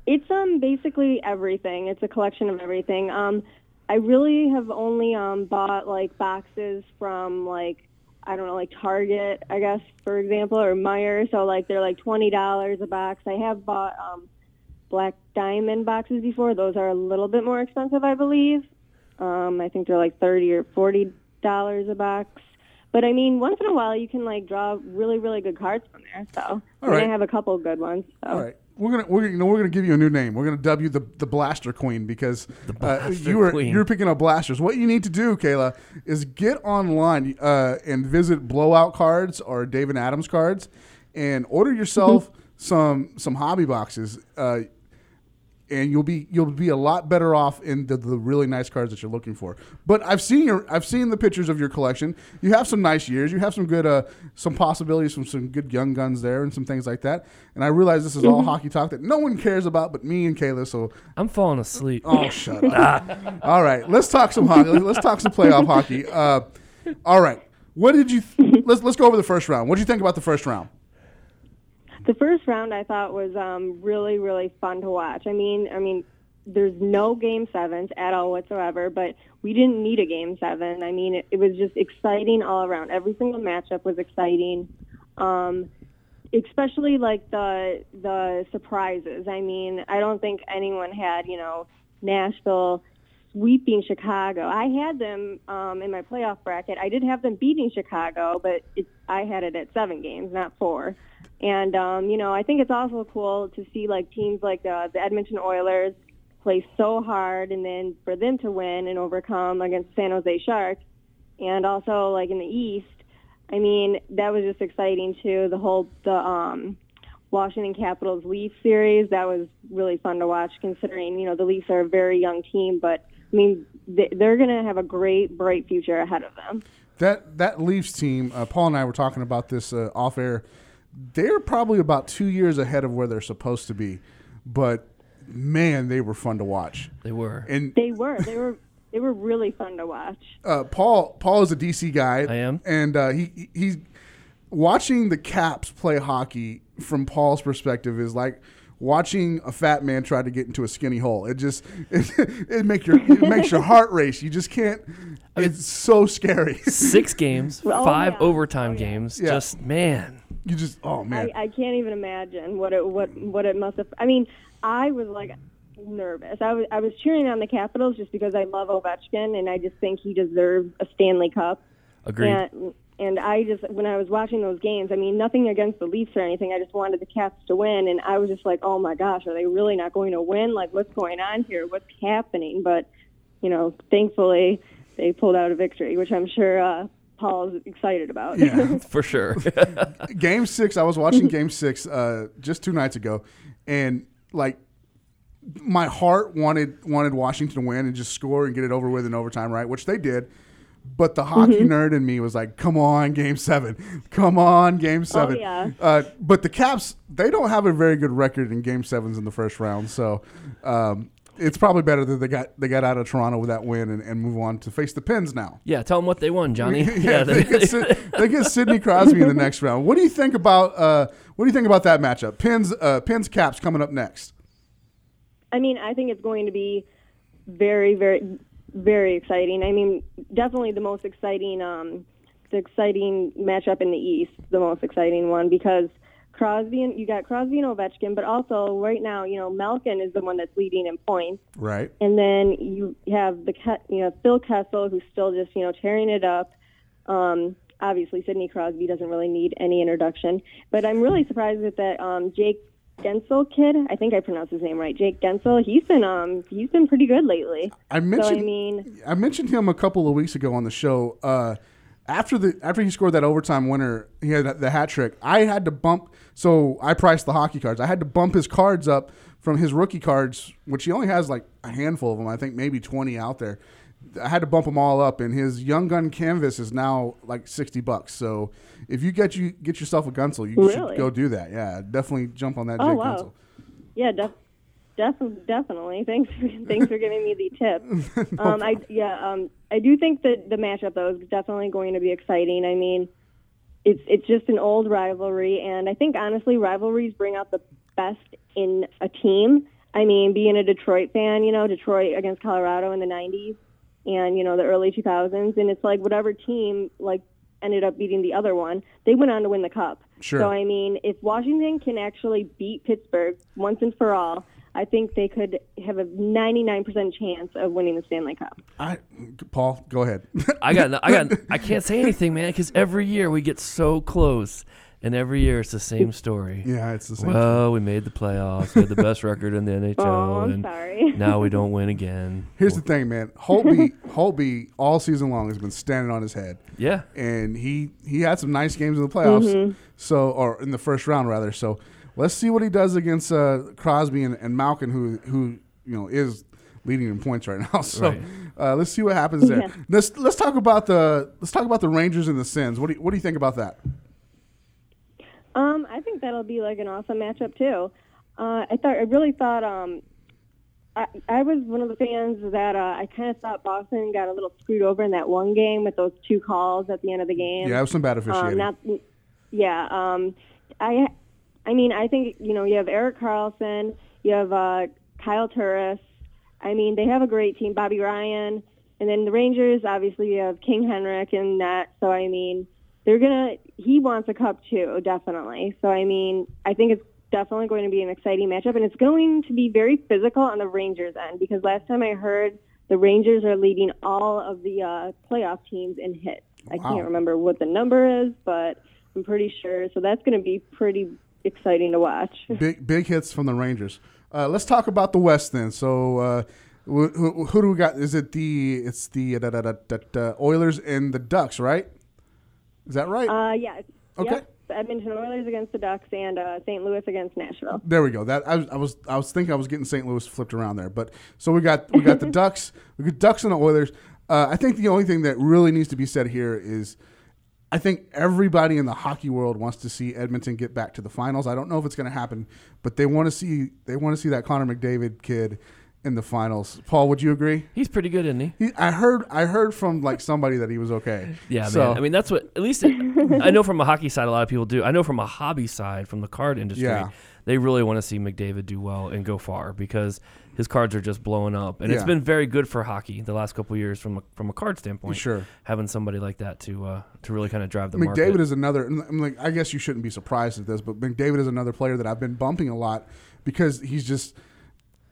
It's um basically everything. It's a collection of everything. Um, I really have only um bought like boxes from like I don't know like Target, I guess for example, or Meijer. So like they're like twenty dollars a box. I have bought um Black Diamond boxes before. Those are a little bit more expensive, I believe. Um, I think they're like thirty or forty dollars a box. But I mean, once in a while, you can like draw really, really good cards from there. So I, mean, right. I have a couple of good ones. So. All right. We're gonna we're, you know, we're gonna give you a new name. We're gonna dub you the, the Blaster Queen because uh, Blaster you were Queen. you're picking up blasters. What you need to do, Kayla, is get online uh, and visit Blowout Cards or David Adams Cards, and order yourself [laughs] some some hobby boxes. Uh, and you'll be you'll be a lot better off in the, the really nice cards that you're looking for. But I've seen your I've seen the pictures of your collection. You have some nice years. You have some good uh some possibilities from some good young guns there and some things like that. And I realize this is all hockey talk that no one cares about but me and Kayla. So I'm falling asleep. oh shut up. [laughs] [laughs] all right, let's talk some hockey. Let's talk some playoff hockey. Uh, all right, what did you? let's let's go over the first round. What did you think about the first round? The first round I thought was um, really, really fun to watch. I mean, I mean, there's no game sevens at all whatsoever, but we didn't need a game seven. I mean, it, it was just exciting all around. Every single matchup was exciting. Um, especially like the the surprises. I mean, I don't think anyone had, you know, Nashville sweeping Chicago. I had them um, in my playoff bracket. I did have them beating Chicago, but it, I had it at seven games, not four. And um, you know, I think it's also cool to see like teams like uh, the Edmonton Oilers play so hard, and then for them to win and overcome against the San Jose Sharks, and also like in the East. I mean, that was just exciting too. The whole the um, Washington Capitals Leafs series that was really fun to watch. Considering you know the Leafs are a very young team, but I mean they- they're going to have a great, bright future ahead of them. That that Leafs team, uh, Paul and I were talking about this uh, off air. They're probably about two years ahead of where they're supposed to be, but man, they were fun to watch. They were. And They were, they were, they were really fun to watch. uh, Paul Paul is a DC guy. I am. and uh, he he- he's watching the Caps play hockey from Paul's perspective is like watching a fat man try to get into a skinny hole. It just [laughs] it, it makes your it [laughs] makes your heart race. You just can't. It's so scary. Six games, Oh, five yeah. overtime Oh, yeah. games. Yeah. Just man. You just oh man. I, I can't even imagine what it what what it must have. I mean, I was like nervous. I was I was cheering on the Capitals just because I love Ovechkin and I just think he deserves a Stanley Cup. Agreed. And and I just when I was watching those games, I mean nothing against the Leafs or anything. I just wanted the Caps to win, and I was just like, oh my gosh, are they really not going to win? Like what's going on here? What's happening? But you know, thankfully they pulled out a victory, which I'm sure uh, Paul is excited about. Yeah. [laughs] For sure. [laughs] game six, I was watching game six uh, just two nights ago, and like my heart wanted wanted Washington to win and just score and get it over with in overtime, right? Which they did. But the hockey nerd in me was like, "Come on, game seven! Come on, game seven! yeah. Uh, but the Caps, they don't have a very good record in game sevens in the first round, so um, it's probably better that they got they got out of Toronto with that win and, and move on to face the Pens now. yeah, tell them what they won, Johnny. [laughs] yeah, [laughs] yeah, they, they, get, Sid- they get Sidney Crosby in the next round. What do you think about uh, what do you think about that matchup? Pens uh, Pens Caps coming up next. I mean, I think it's going to be very, very, very exciting. I mean, definitely the most exciting, um, the exciting matchup in the East, the most exciting one because Crosby and you got Crosby and Ovechkin, but also right now, you know, Malkin is the one that's leading in points, Right. and then you have the you know Phil Kessel who's still just you know tearing it up. Um, obviously, Sidney Crosby doesn't really need any introduction, but I'm really surprised that that um, Jake Guentzel kid. I think I pronounced his name right. Jake Guentzel. He's been um he's been pretty good lately. I So mentioned I mean, I mentioned him a couple of weeks ago on the show. Uh, after the after he scored that overtime winner, he had the hat trick. I had to bump. So I priced the hockey cards. I had to bump his cards up from his rookie cards, which he only has like a handful of them. I think maybe twenty out there. I had to bump them all up, and his young gun canvas is now like sixty bucks. So if you get you get yourself a Guentzel, you should go do that. Yeah, definitely jump on that Oh, Jake wow. Guentzel. yeah, def- def- definitely. Thanks, for, [laughs] thanks for giving me the tip. [laughs] Um, I yeah, um, I do think that the matchup though is definitely going to be exciting. I mean, it's it's just an old rivalry, and I think honestly, rivalries bring out the best in a team. I mean, being a Detroit fan, you know, Detroit against Colorado in the '90s, and you know the early 2000s, and it's like whatever team like ended up beating the other one, they went on to win the cup. Sure. So I mean, if Washington can actually beat Pittsburgh once and for all, I think they could have a 99% chance of winning the Stanley Cup. I, Paul, go ahead. [laughs] I got, no- I got, I can't say anything, man, because every year we get so close, and every year it's the same story. yeah, it's the same. Well, we made the playoffs. We had the best record in the [laughs] NHL, Oh, I'm and sorry. now we don't win again. Here's the thing, man. Holtby, Holtby, all season long has been standing on his head. Yeah, and he he had some nice games in the playoffs. Mm-hmm. So or in the first round rather. So let's see what he does against uh, Crosby and, and Malkin, who who you know is leading in points right [laughs] now. So Right. uh, let's see what happens there. Yeah. Let's let's talk about the let's talk about the Rangers and the Sens. What do you, what do you think about that? Um, I think that'll be like an awesome matchup too. Uh, I thought I really thought um, I, I was one of the fans that uh, I kind of thought Boston got a little screwed over in that one game with those two calls at the end of the game. Yeah, it was some bad Um, officiating. not, yeah. Um, I, I mean, I think you know you have Erik Karlsson, you have uh, Kyle Turris. I mean, they have a great team. Bobby Ryan, and then the Rangers. Obviously, you have King Henrik and that. So I mean, they're gonna. He wants a cup too, definitely. So I mean, I think it's definitely going to be an exciting matchup, and it's going to be very physical on the Rangers end because last time I heard, the Rangers are leading all of the uh, playoff teams in hits. I Wow. can't remember what the number is, but I'm pretty sure. So that's going to be pretty exciting to watch. [laughs] big big hits from the Rangers. Uh, let's talk about the West then. So uh, who, who, who do we got? Is it the it's the uh, da, da, da, Oilers and the Ducks, right? Is that right? Uh, yeah. Okay. Yep. The Edmonton Oilers against the Ducks and uh, St. Louis against Nashville. There we go. That I was, I was I was thinking I was getting St. Louis flipped around there, but so we got we got the [laughs] Ducks, we got Ducks and the Oilers. Uh, I think the only thing that really needs to be said here is, I think everybody in the hockey world wants to see Edmonton get back to the finals. I don't know if it's going to happen, but they want to see they want to see that Connor McDavid kid in the finals. Paul, would you agree? he's pretty good, isn't he? He, I heard I heard from like somebody that he was okay. [laughs] Yeah, So- man. I mean, that's what at least it, I know from a hockey side, a lot of people do. I know from a hobby side, from the card industry, Yeah. they really want to see McDavid do well and go far because his cards are just blowing up, and it's been very good for hockey the last couple of years from a, from a card standpoint. Sure. having somebody like that to uh, to really kind of drive the market. McDavid market. is another. I'm like, I guess you shouldn't be surprised at this, but McDavid is another player that I've been bumping a lot because he's just,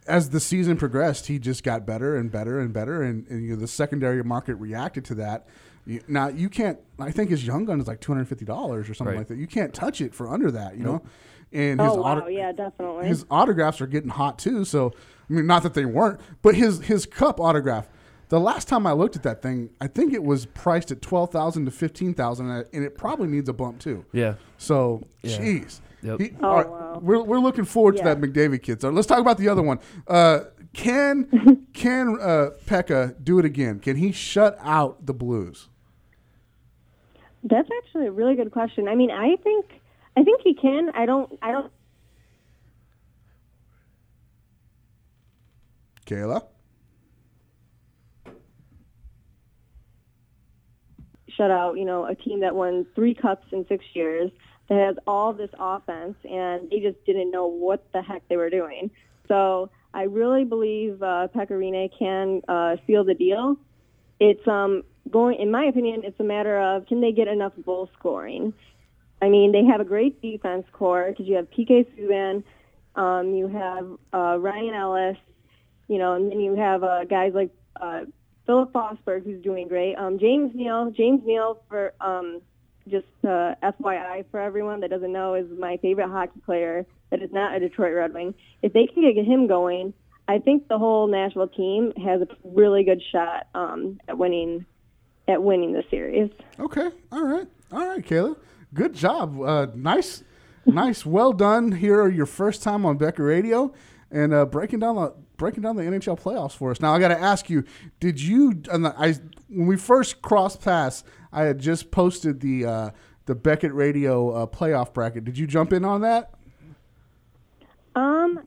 as the season progressed, he just got better and better and better, and, and you know, the secondary market reacted to that. You, now you can't. I think his young gun is like two hundred fifty dollars or something Right. like that. You can't touch it for under that. You know, and Oh, his wow. auto- yeah, definitely. his autographs are getting hot too. So I mean, not that they weren't, but his his cup autograph. The last time I looked at that thing, I think it was priced at twelve thousand to fifteen thousand, and it probably needs a bump too. yeah, So, Yeah. jeez. Yep. He- Oh, all right, wow. We're, we're looking forward to that McDavid kid. So let's talk about the other one. Uh, can [laughs] can uh, Pekka do it again? Can he shut out the Blues? That's actually a really good question. I mean, I think I think he can. I don't. I don't. Kayla? shut out, you know, a team that won three cups in six years that has all this offense, and they just didn't know what the heck they were doing. So I really believe uh, Pekka Rinne can uh, seal the deal. It's um, going, in my opinion, it's a matter of can they get enough goal scoring. I mean, they have a great defense core because you have PK Subban, um, you have uh, Ryan Ellis, you know, and then you have uh, guys like uh, Filip Forsberg, who's doing great. Um, James Neal, James Neal, for um, just uh, FYI for everyone that doesn't know, is my favorite hockey player. That is not a Detroit Red Wing. If they can get him going, I think the whole Nashville team has a really good shot um, at winning at winning the series. Okay. All right. All right, Kayla. Good job. Uh, nice, nice. Well done. Here, your first time on Beckett Radio, and uh, breaking down the breaking down the NHL playoffs for us. Now, I got to ask you: Did you? I when we first crossed paths, I had just posted the uh, the Beckett Radio uh, playoff bracket. Did you jump in on that? Um,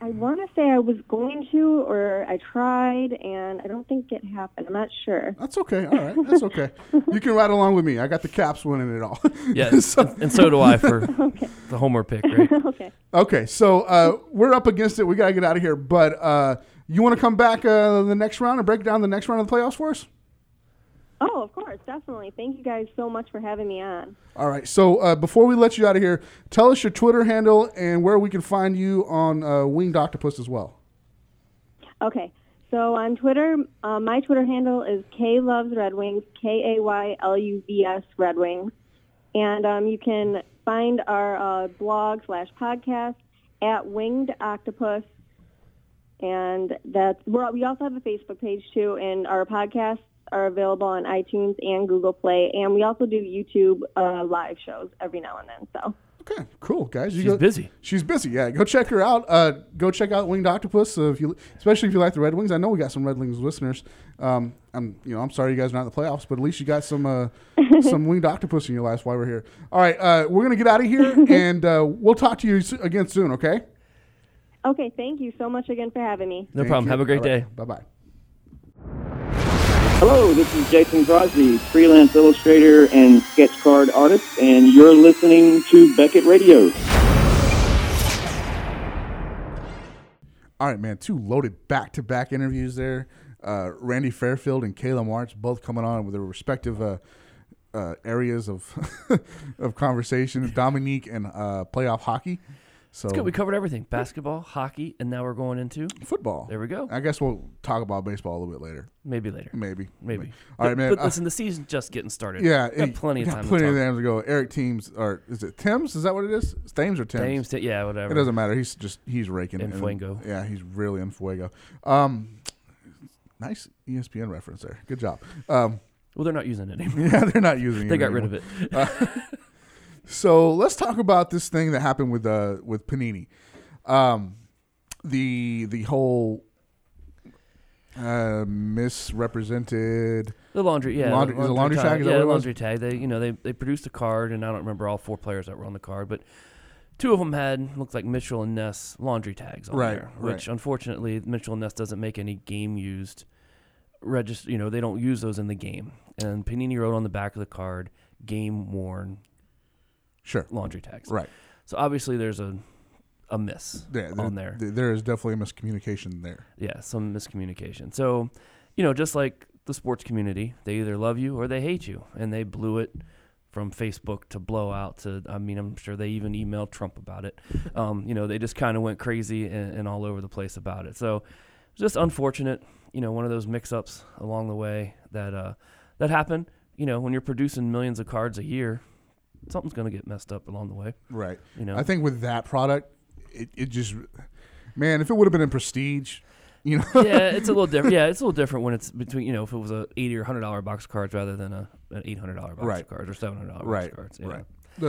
I I want to say I was going to, or I tried, and I don't think it happened. I'm not sure. That's okay. All right, that's okay. you can ride along with me. I got the Caps winning it all. [laughs] yeah, [laughs] So- and so do I for [laughs] the homer pick, right? okay. Okay, so uh, we're up against it. We gotta get out of here. But uh, you want to come back uh, the next round and break down the next round of the playoffs for us? Oh, of course, definitely. Thank you guys so much for having me on. All right. So uh, before we let you out of here, tell us your Twitter handle and where we can find you on uh, Winged Octopus as well. Okay, so on Twitter, uh, my Twitter handle is K Loves Red Wings, K A Y L U V S Red Wings, and um, you can find our uh, blog slash podcast at Winged Octopus, and that's we're, we also have a Facebook page too, and our podcasts are available on iTunes and Google Play, and we also do YouTube uh, live shows every now and then. So. Okay, cool, guys. You She's go- busy. She's busy. Yeah, go check her out. Uh, go check out Winged Octopus. Uh, if you, especially if you like the Red Wings. I know we got some Red Wings listeners. Um, I'm, you know, I'm sorry you guys are not in the playoffs, but at least you got some, uh, [laughs] some Winged Octopus in your lives while we're here. All right, uh, we're gonna get out of here, [laughs] and uh, we'll talk to you again soon. Okay. Okay, thank you so much again for having me. No problem. Have a great day. Bye bye. Hello, this is Jason Crosby, freelance illustrator and sketch card artist, and you're listening to Beckett Radio. All right, man. Two loaded back-to-back interviews there. Uh, Randy Fairfield and Kayla March both coming on with their respective uh, uh, areas of [laughs] of conversation. Dominique and uh, playoff hockey. So It's good. We covered everything: basketball, hockey, and now we're going into football. There we go. I guess we'll talk about baseball a little bit later. Maybe later. Maybe. Maybe. All right, But- man. But Uh, listen, the season's just getting started. Yeah, plenty of time. Plenty to of time to go. Eric Teams, or is it Tim's? Is that what it is? It's Thames or Tim's? Thames, yeah, whatever. It doesn't matter. He's just he's raking and- fuego. Yeah, he's really in fuego. Um, nice ESPN reference there. Good job. Um, Well, they're not using it anymore. [laughs] Yeah, they're not using it. They got rid of it. Uh, [laughs] so let's talk about this thing that happened with uh with Panini. Um, the the whole uh, misrepresented The laundry, yeah, laundry, the is laundry tag. Is yeah, that what it was? laundry tag. They, you know, they they produced a card, and I don't remember all four players that were on the card, but two of them had looked like Mitchell and Ness laundry tags on Right, there. right. Which unfortunately, Mitchell and Ness doesn't make any game used register. You know, they don't use those in the game. And Panini wrote on the back of the card, "Game worn." Sure. Laundry tax. Right. So obviously, there's a a miss Yeah, on there. There is definitely a miscommunication there. Yeah, some miscommunication. So, you know, just like the sports community, they either love you or they hate you, and they blew it from Facebook to blowout to. I mean, I'm sure they even emailed Trump about it. [laughs] Um, you know, they just kind of went crazy and, and all over the place about it. So, just unfortunate. You know, one of those mix-ups along the way that uh, that happened. You know, when you're producing millions of cards a year, something's going to get messed up along the way. Right. You know, I think with that product, it, it just man, if it would have been in Prestige, you know. yeah, it's a little [laughs] different. Yeah, it's a little different when it's between you know if it was a eighty or hundred dollar box of cards rather than a an eight hundred dollar box Right. of cards or seven hundred dollar box right. of cards. Right. know.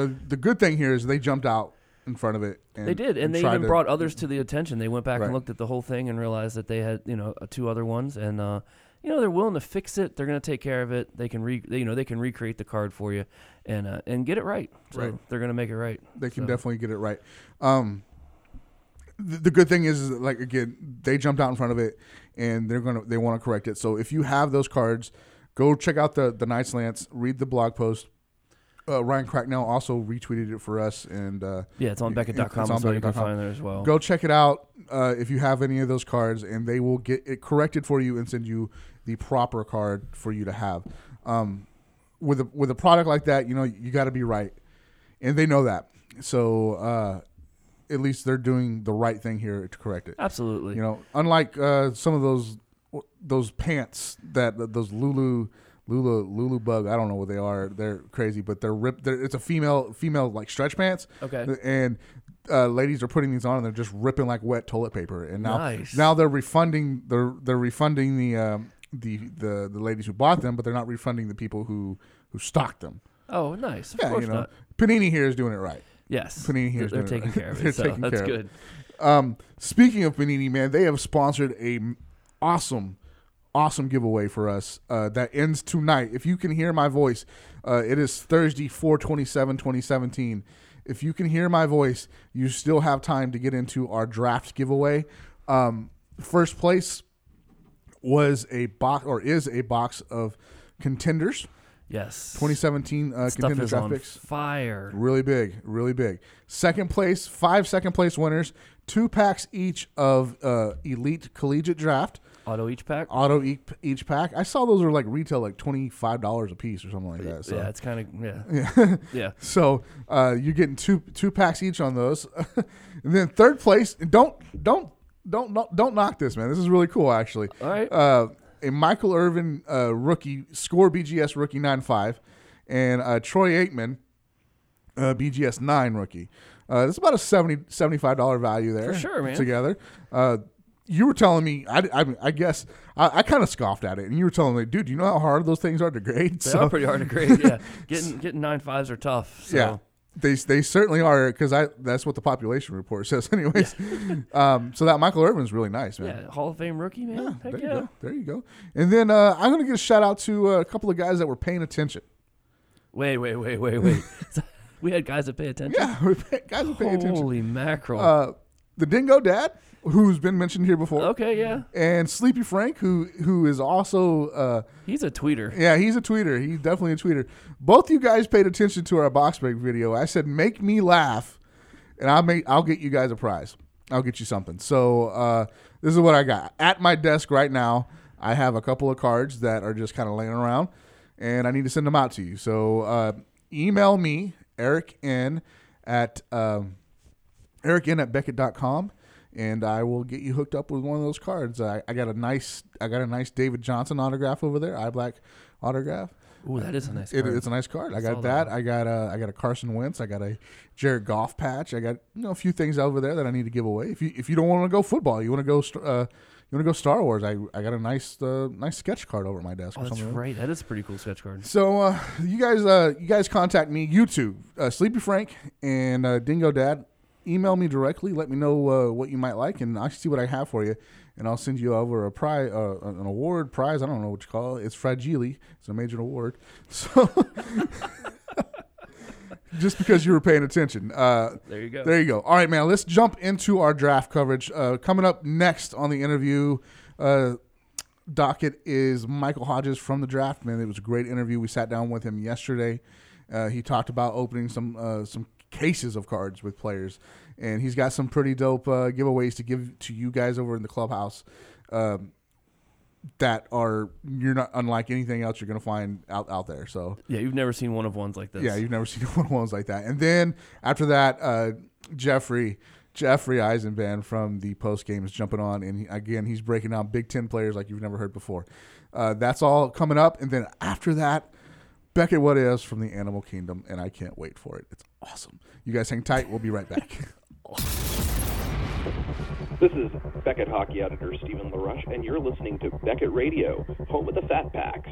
The the good thing here is they jumped out in front of it. And, They did, and, they even to- brought others to the attention. They went back Right. and looked at the whole thing and realized that they had you know two other ones, and uh, you know they're willing to fix it. They're going to take care of it. They can re they, you know they can recreate the card for you, and uh, and get it right. So Right. they're going to make it right. They can So- definitely get it right. Um, the, the good thing is, is that, like again, they jumped out in front of it, and they're gonna they want to correct it. So if you have those cards, go check out the the Knight's Lance, read the blog post. Uh, Ryan Cracknell also retweeted it for us, and uh, Yeah, it's on Beckett.com it's well. You can find it as well. Go check it out uh, if you have any of those cards, and they will get it corrected for you and send you the proper card for you to have. Um, with a with a product like that, you know you got to be right, and they know that. So uh, at least they're doing the right thing here to correct it. Absolutely. You know, unlike uh, some of those those pants that those Lulu. Lulu Lulu bug. I don't know what they are. They're crazy, but they're ripped. They're, it's a female female like stretch pants. Okay. And uh, ladies are putting these on and they're just ripping like wet toilet paper. And now Nice. now they're refunding. They're they're refunding the um, the the the ladies who bought them, but they're not refunding the people who who stocked them. Oh, nice. Of yeah, course you know, not. Panini here is doing it right. Yes. Panini here is They're doing taking it care of it, [laughs] they're so taking that's care of good. it. Um, speaking of Panini, man, they have sponsored a awesome, awesome giveaway for us uh, that ends tonight. If you can hear my voice, uh, it is Thursday, 427, 2017. If you can hear my voice, you still have time to get into our draft giveaway. Um, first place was a box or is a box of contenders. Yes. 2017 uh, contender draft picks. fire. Really big, really big. Second place, five second place winners, two packs each of uh, Elite Collegiate Draft. Auto each pack. auto each, each pack. I saw those were like retail like twenty five dollars a piece or something like that. So. Yeah, it's kind of yeah. [laughs] Yeah. Yeah. So uh, you're getting two two packs each on those, [laughs] and then third place. Don't don't don't don't don't knock this, man. This is really cool, actually. All right. Uh, a Michael Irvin uh, rookie score BGS rookie nine five, and uh, Troy Aikman uh, BGS nine rookie. Uh, it's about a 70 75 dollar value there. For sure, man. Together. Uh, you were telling me, I, I, I guess, I, I kind of scoffed at it, and you were telling me, dude, do you know how hard those things are to grade? They are pretty hard to grade. Yeah, [laughs] getting getting nine fives are tough. So. Yeah, they they certainly are because I that's what the population report says, [laughs] anyways. [laughs] um, so that Michael Irvin's really nice, man. Yeah, Hall of Fame rookie, man. Heck there yeah. you go. There you go. And then uh, I'm gonna give a shout out to uh, a couple of guys that were paying attention. Wait, wait, wait, wait, wait. we had guys that pay attention. Yeah, we pay, guys are paying attention. Holy mackerel. Uh, the Dingo Dad, who's been mentioned here before. Okay, yeah. And Sleepy Frank, who who is also uh, he's a tweeter. Yeah, he's a tweeter. He's definitely a tweeter. Both you guys paid attention to our box break video. I said, "Make me laugh," and I'll make I'll get you guys a prize. I'll get you something. So uh, this is what I got at my desk right now. I have a couple of cards that are just kind of laying around, and I need to send them out to you. So uh, email me Eric N at um, Eric N at Beckett.com and I will get you hooked up with one of those cards. I, I got a nice I got a nice David Johnson autograph over there, eye black autograph. Ooh, that is a nice It- it's a nice card. I I got that. that. I got a I got a Carson Wentz. I got a Jared Goff patch. I got you know a few things over there that I need to give away. If you if you don't want to go football, you want to go uh, you want to go Star Wars. I I got a nice uh, nice sketch card over my desk. Oh, that's right. That is a pretty cool sketch card. So uh, you guys, uh, you guys contact me. You two, uh, Sleepy Frank and uh, Dingo Dad, email me directly. Let me know uh, what you might like, and I'll see what I have for you. And I'll send you over a prize, uh, an award prize. I don't know what you call it. It's fragile. It's a major award. [laughs] So just because you were paying attention. Uh, There you go. There you go. All right, man. Let's jump into our draft coverage. Uh, coming up next on the interview. Uh, docket is Michael Hodges from the draft. Man, it was a great interview. We sat down with him yesterday. Uh, he talked about opening some uh, some cases of cards with players, and he's got some pretty dope uh, giveaways to give to you guys over in the clubhouse. Um, that are you're not unlike anything else you're gonna find out out there. So Yeah, you've never seen one of ones like this. yeah, you've never seen [laughs] one of ones like that. And then after that, uh, Jeffrey Jeffrey Eisenband from the post game is jumping on, and he, again he's breaking down Big Ten players like you've never heard before. Uh, that's all coming up, and then after that, Beckett What Is from the Animal Kingdom, and I can't wait for it. It's awesome. You guys hang tight. We'll be right back. [laughs] This is Beckett hockey editor Stephen Laroche, and you're listening to Beckett Radio, home of the Fat Packs.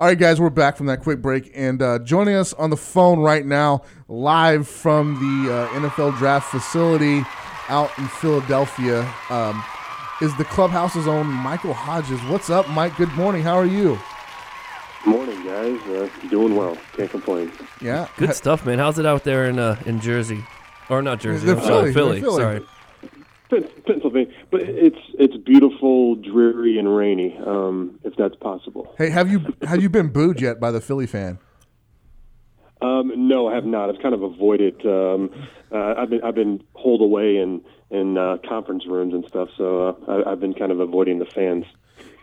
All right, guys, we're back from that quick break, and uh, joining us on the phone right now, live from the uh, NFL draft facility out in Philadelphia, um, is the clubhouse's own Michael Hodges. What's up, Mike? Good morning. How are you? Morning, guys. Uh, doing well. Can't complain. Yeah. Good stuff, man. How's it out there in uh, in Jersey? Or not Jersey. The I'm Philly, Philly. Philly. Sorry. Pennsylvania, but it's it's beautiful, dreary, and rainy. Um, if that's possible. Hey, have you have you been booed yet by the Philly fan? Um, no, I have not. I've kind of avoided. Um, uh, I've been I've been holed away in in uh, conference rooms and stuff. So uh, I, I've been kind of avoiding the fans.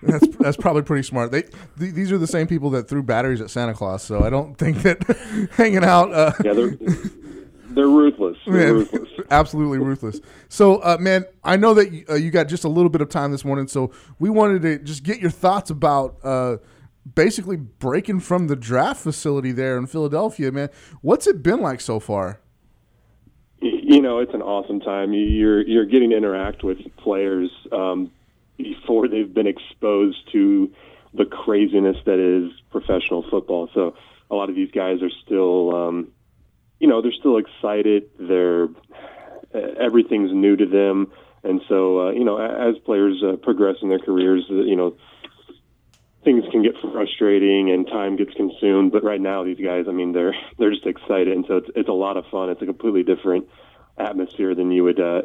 That's that's probably pretty smart. They th- these are the same people that threw batteries at Santa Claus, so I don't think that [laughs] hanging out. Uh, Yeah, they're they're ruthless. They're Man, ruthless. [laughs] absolutely ruthless. So, uh, man, I know that you, uh, you got just a little bit of time this morning, so we wanted to just get your thoughts about uh, basically breaking from the draft facility there in Philadelphia, man. What's it been like so far? you know it's an awesome time you're you're getting to interact with players um, before they've been exposed to the craziness that is professional football so a lot of these guys are still um, you know they're still excited they're uh, everything's new to them and so uh, you know as players uh, progress in their careers uh, you know things can get frustrating and time gets consumed. But right now, these guys, I mean, they're they're just excited, and so it's it's a lot of fun. It's a completely different atmosphere than you would uh,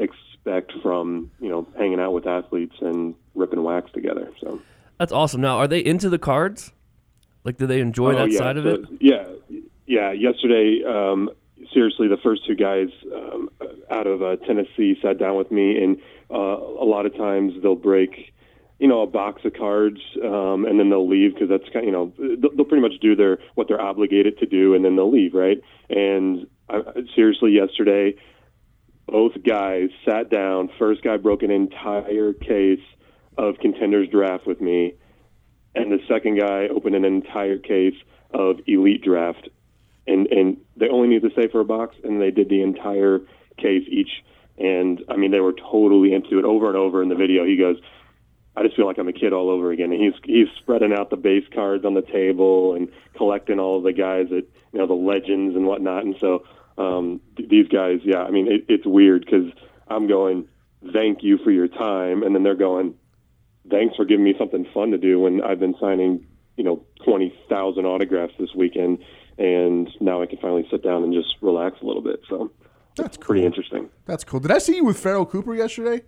expect from you know hanging out with athletes and ripping wax together. So That's awesome. Now, are they into the cards? Like, do they enjoy Oh, that yeah, side of so- it? Yeah, yeah. Yesterday, um, seriously, the first two guys um, out of uh, Tennessee sat down with me, and uh, a lot of times they'll break you know a box of cards, um, and then they'll leave because that's kind you know they'll, they'll pretty much do their what they're obligated to do, and then they'll leave, right? And I, seriously, yesterday, both guys sat down. First guy broke an entire case of contenders draft with me, and the second guy opened an entire case of elite draft, and and they only need to stay for a box, and they did the entire case each. And I mean, they were totally into it over and over in the video. He goes, I just feel like I'm a kid all over again. And he's he's spreading out the base cards on the table and collecting all of the guys that you know the legends and whatnot. And so um, th- these guys, yeah, I mean, it, it's weird because I'm going, thank you for your time, and then they're going, thanks for giving me something fun to do when I've been signing, you know, twenty thousand autographs this weekend, and now I can finally sit down and just relax a little bit. So that's pretty interesting. That's cool. Did I see you with Pharoh Cooper yesterday?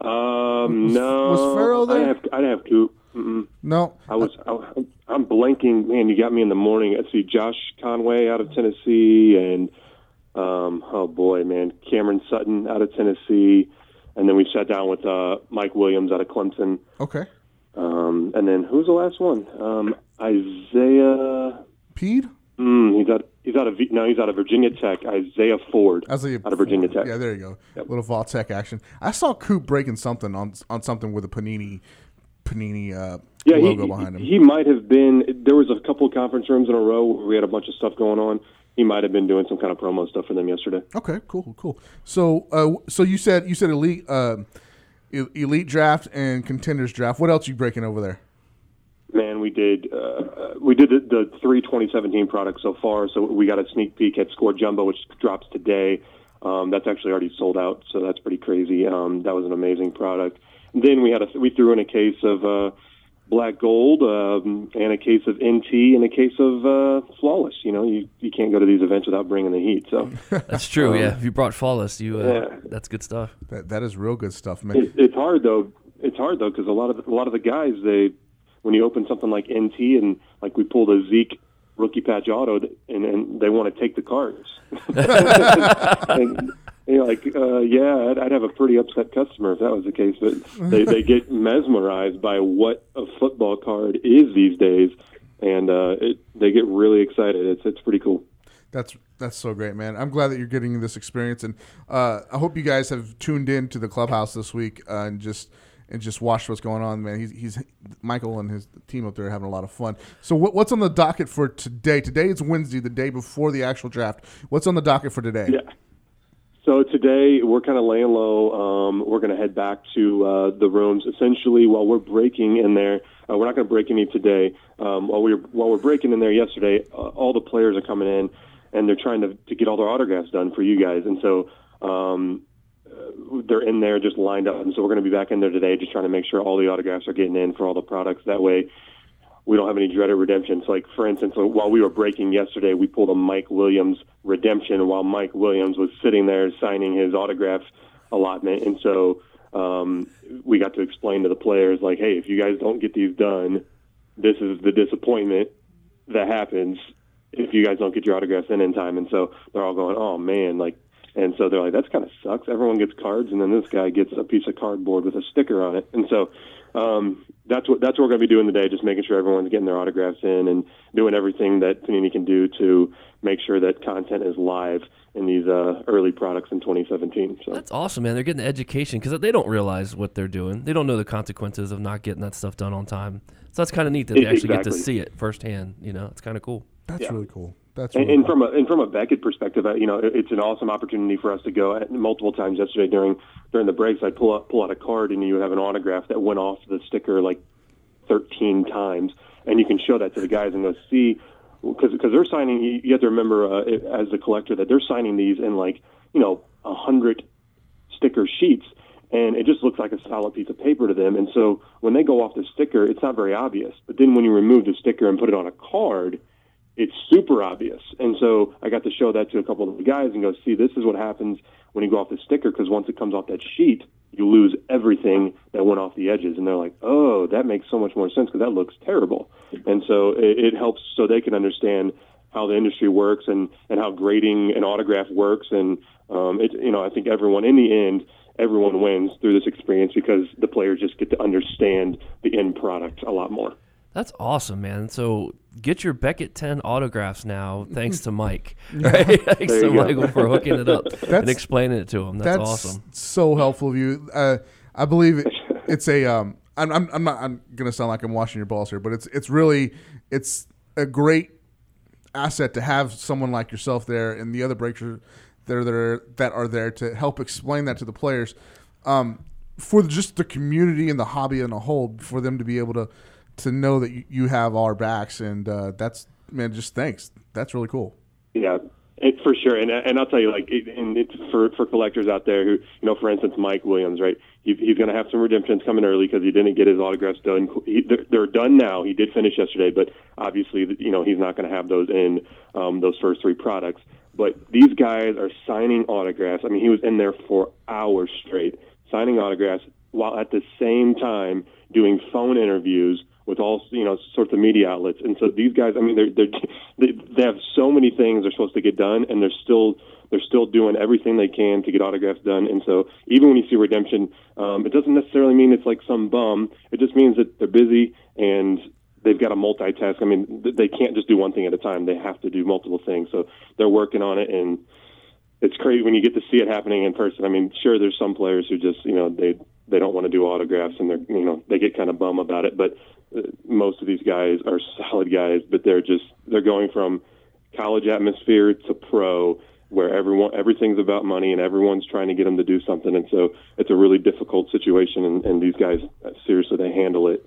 Um, Was- no, was Pharoh there? I there? have I didn't have Coop. Mm-mm. No, I was. I, blanking. Man, you got me in the morning. I see Josh Conway out of Tennessee, and um, oh boy, man, Cameron Sutton out of Tennessee, and then we sat down with uh, Mike Williams out of Clemson. Okay. Um, and then who's the last one? Um, Isaiah. Pede? Mm, he's out. He's out of no. He's out of Virginia Tech. Isaiah Ford. Isaiah out of Virginia Tech. Yeah, there you go. Little Va Tech action. I saw Coop breaking something on on something with a Panini Panini uh, Yeah, he, behind him. he might have been. There was a couple of conference rooms in a row where we had a bunch of stuff going on. He might have been doing some kind of promo stuff for them yesterday. Okay, cool, cool. So, uh, so you said you said elite, uh, elite draft and contenders draft. What else are you breaking over there? Man, we did uh, we did the, the three 2017 products so far. So we got a sneak peek at Score Jumbo, which drops today. Um, that's actually already sold out, so that's pretty crazy. Um, that was an amazing product. Then we had a we threw in a case of uh, black gold um, and a case of NT and a case of uh, flawless. You know, you you can't go to these events without bringing the heat. So [laughs] That's true. Um, yeah, if you brought flawless, you uh, yeah. that's good stuff. That that is real good stuff, man. It, it's hard though. It's hard though because a lot of a lot of the guys they when you open something like NT and like we pulled a Zeke rookie patch auto and, and they want to take the cards. [laughs] [laughs] and, you're like, uh, yeah, I'd, I'd have a pretty upset customer if that was the case. But they, they get [laughs] mesmerized by what a football card is these days, and uh, it, they get really excited. It's it's pretty cool. That's that's so great, man. I'm glad that you're getting this experience, and uh, I hope you guys have tuned in to the clubhouse this week uh, and just and just watched what's going on, man. He's, he's Michael and his team up there are having a lot of fun. So what, what's on the docket for today? Today is Wednesday, the day before the actual draft. What's on the docket for today? Yeah. So today we're kind of laying low. Um, we're going to head back to uh, the rooms. Essentially, while we're breaking in there, uh, we're not going to break any today. Um, while we were, while we're breaking in there yesterday, uh, all the players are coming in and they're trying to, to get all their autographs done for you guys. And so um, uh, they're in there just lined up. And so we're going to be back in there today, just trying to make sure all the autographs are getting in for all the products. That way, we don't have any dreaded redemptions. Like for instance, while we were breaking yesterday, we pulled a Mike Williams redemption while Mike Williams was sitting there signing his autograph allotment, and so um, we got to explain to the players like, hey, if you guys don't get these done, this is the disappointment that happens if you guys don't get your autographs in in time. And so they're all going, oh man, like. And so they're like, that's kind of sucks. Everyone gets cards, and then this guy gets a piece of cardboard with a sticker on it. And so um, that's what that's what we're going to be doing today, just making sure everyone's getting their autographs in and doing everything that Panini can do to make sure that content is live in these uh, early products in 2017. So That's awesome, man. They're getting the education because they don't realize what they're doing. They don't know the consequences of not getting that stuff done on time. So that's kind of neat that they actually get to see it firsthand. You know, it's kind of cool. That's Yeah. really cool. That's and, and from a and from a Beckett perspective, uh, you know, it's an awesome opportunity for us to go at multiple times yesterday during during the breaks. I'd pull out pull out a card and you would have an autograph that went off the sticker like 13 times, and you can show that to the guys and go see because because they're signing. You you have to remember uh, as the collector that they're signing these in like you know a hundred sticker sheets and it just looks like a solid piece of paper to them and so when they go off the sticker it's not very obvious but then when you remove the sticker and put it on a card it's super obvious and so i got to show that to a couple of the guys and go see this is what happens when you go off the sticker because once it comes off that sheet you lose everything that went off the edges and they're like oh that makes so much more sense because that looks terrible and so it, it helps so they can understand how the industry works and, and how grading an autograph works. And um, it, you know, I think everyone in the end, everyone wins through this experience because the players just get to understand the end product a lot more. That's awesome, man. So get your Beckett 10 autographs now, [laughs] thanks to Mike. Right? [laughs] thanks to. Michael for hooking it up [laughs] and explaining it to him. That's, awesome. So helpful of you. Uh, I believe it, it's a. Um, I'm, I'm, I'm not. I'm gonna sound like I'm washing your balls here, but it's it's really it's a great asset to have someone like yourself there and the other breakers that are there that are there to help explain that to the players, um, for just the community and the hobby in a whole, for them to be able to to know that you, have our backs, and uh, that's man, just thanks. That's really cool. Yeah, it, for sure. And and I'll tell you, like, it, and it's for for collectors out there who, you know, for instance, Mike Williams, right? He, he's going to have some redemptions coming early because he didn't get his autographs done. He, they're, they're done now. He did finish yesterday, but obviously, you know, he's not going to have those in um, those first three products. But these guys are signing autographs. I mean, he was in there for hours straight signing autographs while at the same time doing phone interviews with all you know sorts of media outlets. And so these guys, I mean, they're, they're they they have so many things they're supposed to get done, and they're still they're still doing everything they can to get autographs done. And so even when you see redemption, um, it doesn't necessarily mean it's like some bum. It just means that they're busy and they've got to multitask. I mean, they can't just do one thing at a time. They have to do multiple things. So they're working on it and it's crazy when you get to see it happening in person. I mean, sure, there's some players who just, you know, they they don't want to do autographs and they're, you know, they get kind of bum about it. But uh, most of these guys are solid guys, but they're just they're going from college atmosphere to pro, where everyone everything's about money and everyone's trying to get them to do something. And so it's a really difficult situation. And, and these guys, seriously, they handle it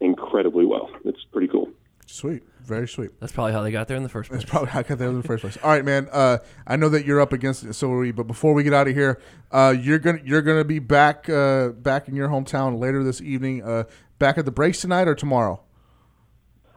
incredibly well. It's pretty cool. Sweet, very sweet. That's probably how they got there in the first place. That's probably how I got there in the first place. All right, man. Uh, I know that you're up against it, so are we. But before we get out of here, uh, you're gonna you're gonna be back uh, back in your hometown later this evening. Uh, back at the breaks tonight or tomorrow?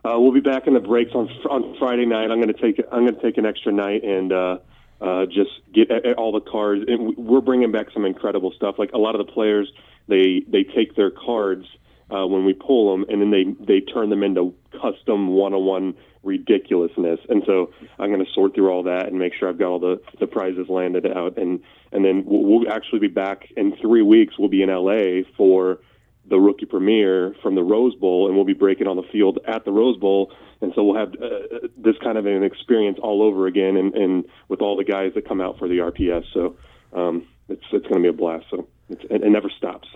Uh, we'll be back in the breaks on on Friday night. I'm going to take I'm going to take an extra night and uh, uh, just get a- a- all the cards. And we- we're bringing back some incredible stuff. Like a lot of the players, they they take their cards uh, when we pull them, and then they they turn them into custom one-on-one ridiculousness. And so I'm going to sort through all that and make sure I've got all the the prizes landed out. And and then we'll, we'll actually be back in three weeks. We'll be in LA for the rookie premiere from the Rose Bowl, and we'll be breaking on the field at the Rose Bowl. And so we'll have uh, this kind of an experience all over again, and, and with all the guys that come out for the RPS. So um, it's it's going to be a blast. So it never stops.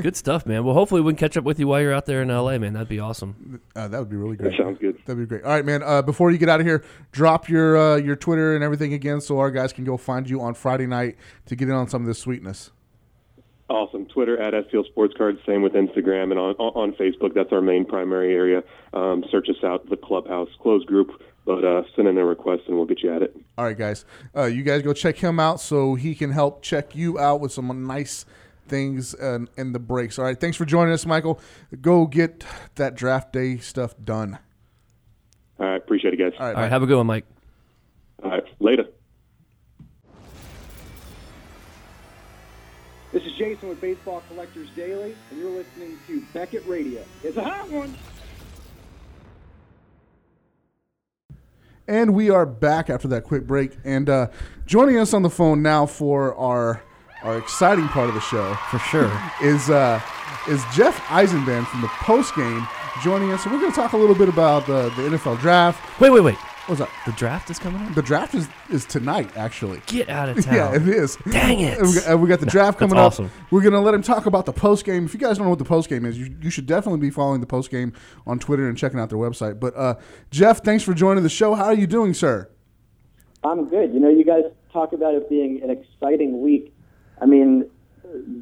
Good stuff, man. Well, hopefully we can catch up with you while you're out there in LA, man. That'd be awesome. Uh, that would be really great. That sounds good. That'd be great. All right, man. Uh, before you get out of here, drop your uh, your Twitter and everything again, so our guys can go find you on Friday night to get in on some of this sweetness. Awesome. Twitter at STL Sports Cards. Same with Instagram and on on Facebook. That's our main primary area. Um, search us out, the Clubhouse closed group. But uh, send in a request and we'll get you at it. All right, guys. Uh, you guys go check him out so he can help check you out with some nice things uh, in the breaks. All right. Thanks for joining us, Michael. Go get that draft day stuff done. All right. Appreciate it, guys. All right. All right, have a good one, Mike. All right. Later. This is Jason with Baseball Collectors Daily, and you're listening to Beckett Radio. It's a hot one. And we are back after that quick break. And uh, joining us on the phone now for our our exciting part of the show, for sure, [laughs] is uh, is Jeff Eisenband from the post game joining us. So we're going to talk a little bit about the, the NFL draft. Wait, wait, wait. What's up? The draft is coming up. The draft is, is tonight, actually. Get out of [laughs] town. Yeah, it is. Dang it. And we got, and we got the [laughs] draft That's coming awesome. up. We're going to let him talk about the post game. If you guys don't know what the post game is, you, you should definitely be following the post game on Twitter and checking out their website. But uh, Jeff, thanks for joining the show. How are you doing, sir? I'm good. You know, you guys talk about it being an exciting week. I mean,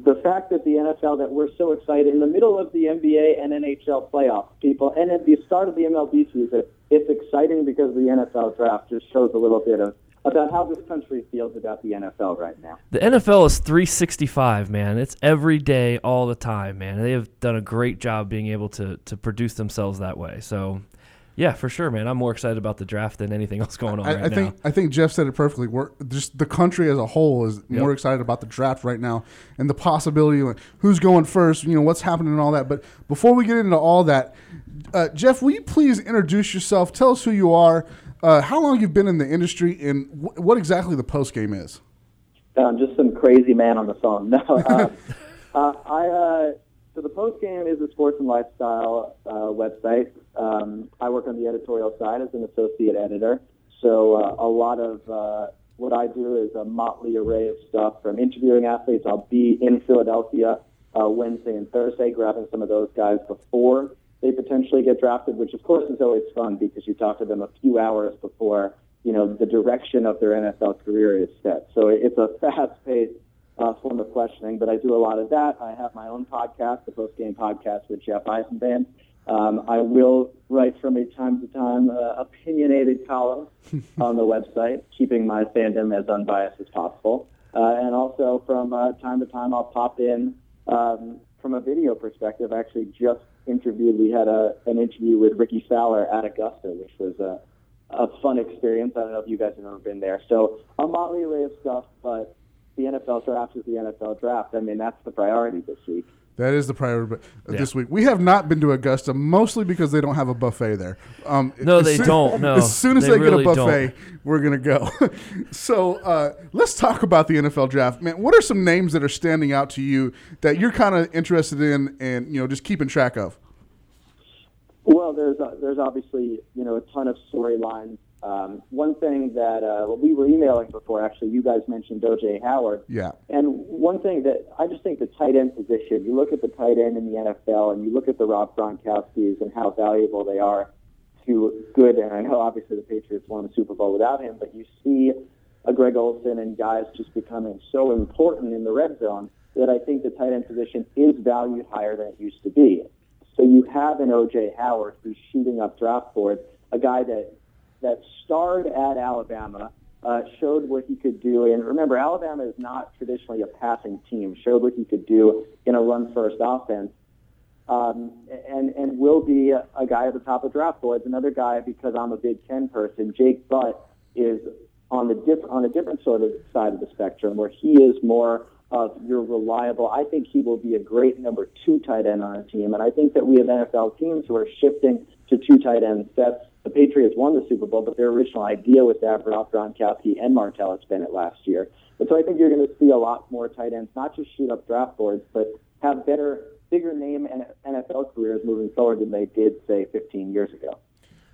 the fact that the NFL that we're so excited in the middle of the NBA and NHL playoffs, people, and at the start of the MLB season, it's exciting because the NFL draft just shows a little bit of about how this country feels about the NFL right now. The NFL is 365, man. It's every day, all the time, man. They have done a great job being able to to produce themselves that way. So, yeah, for sure, man. I'm more excited about the draft than anything else going on I, right I now. think I think Jeff said it perfectly. We're just the country as a whole is Yep. more excited about the draft right now and the possibility of who's going first. You know what's happening and all that. But before we get into all that, uh, Jeff, will you please introduce yourself? Tell us who you are, uh, how long you've been in the industry, and wh- what exactly the post game is. I'm just some crazy man on the phone. [laughs] No, uh, [laughs] uh, I uh, so the post game is a sports and lifestyle uh, website. Um, I work on the editorial side as an associate editor. So uh, a lot of uh, what I do is a motley array of stuff from interviewing athletes. I'll be in Philadelphia uh, Wednesday and Thursday, grabbing some of those guys before they potentially get drafted, which of course is always fun because you talk to them a few hours before you know the direction of their NFL career is set. So it's a fast-paced uh, form of questioning, but I do a lot of that. I have my own podcast, the Post Game Podcast with Jeff Eisenband. Um, I will write from a time to time uh, opinionated column [laughs] on the website, keeping my fandom as unbiased as possible. Uh, and also from uh, time to time, I'll pop in um, from a video perspective. I actually just interviewed. We had a, an interview with Rickie Fowler at Augusta, which was a, a fun experience. I don't know if you guys have ever been there. So a motley array of stuff, but the NFL draft is the NFL draft. I mean, that's the priority this week. That is the priority but this week. We have not been to Augusta mostly because they don't have a buffet there. Um, No, as they soon- don't. No, as soon as they they, really get a buffet, don't. we're gonna go. [laughs] so uh, let's talk about the NFL draft, man. What are some names that are standing out to you that you're kind of interested in, and you know, just keeping track of? Well, there's uh, there's obviously you know a ton of storylines. Um, one thing that uh, well, we were emailing before, actually, you guys mentioned OJ Howard, Yeah. and one thing that I just think the tight end position. You look at the tight end in the NFL, and you look at the Rob Gronkowski's and how valuable they are to good. And I know obviously the Patriots won the Super Bowl without him, but you see a Greg Olsen and guys just becoming so important in the red zone that I think the tight end position is valued higher than it used to be. So you have an OJ Howard who's shooting up draft boards, a guy that that starred at Alabama, uh, showed what he could do. And remember, Alabama is not traditionally a passing team. Showed what he could do in a run-first offense, um, and and will be a, a guy at the top of draft boards. Another guy, because I'm a Big Ten person, Jake Butt is on the diff- on a different sort of side of the spectrum, where he is more of your reliable. I think he will be a great number two tight end on a team, and I think that we have NFL teams who are shifting to two tight end sets. The Patriots won the Super Bowl, but their original idea was to have Ralph Gronkowski and Martellus Bennett last year. And so I think you're going to see a lot more tight ends, not just shoot up draft boards, but have better, bigger name and NFL careers moving forward than they did, say, 15 years ago.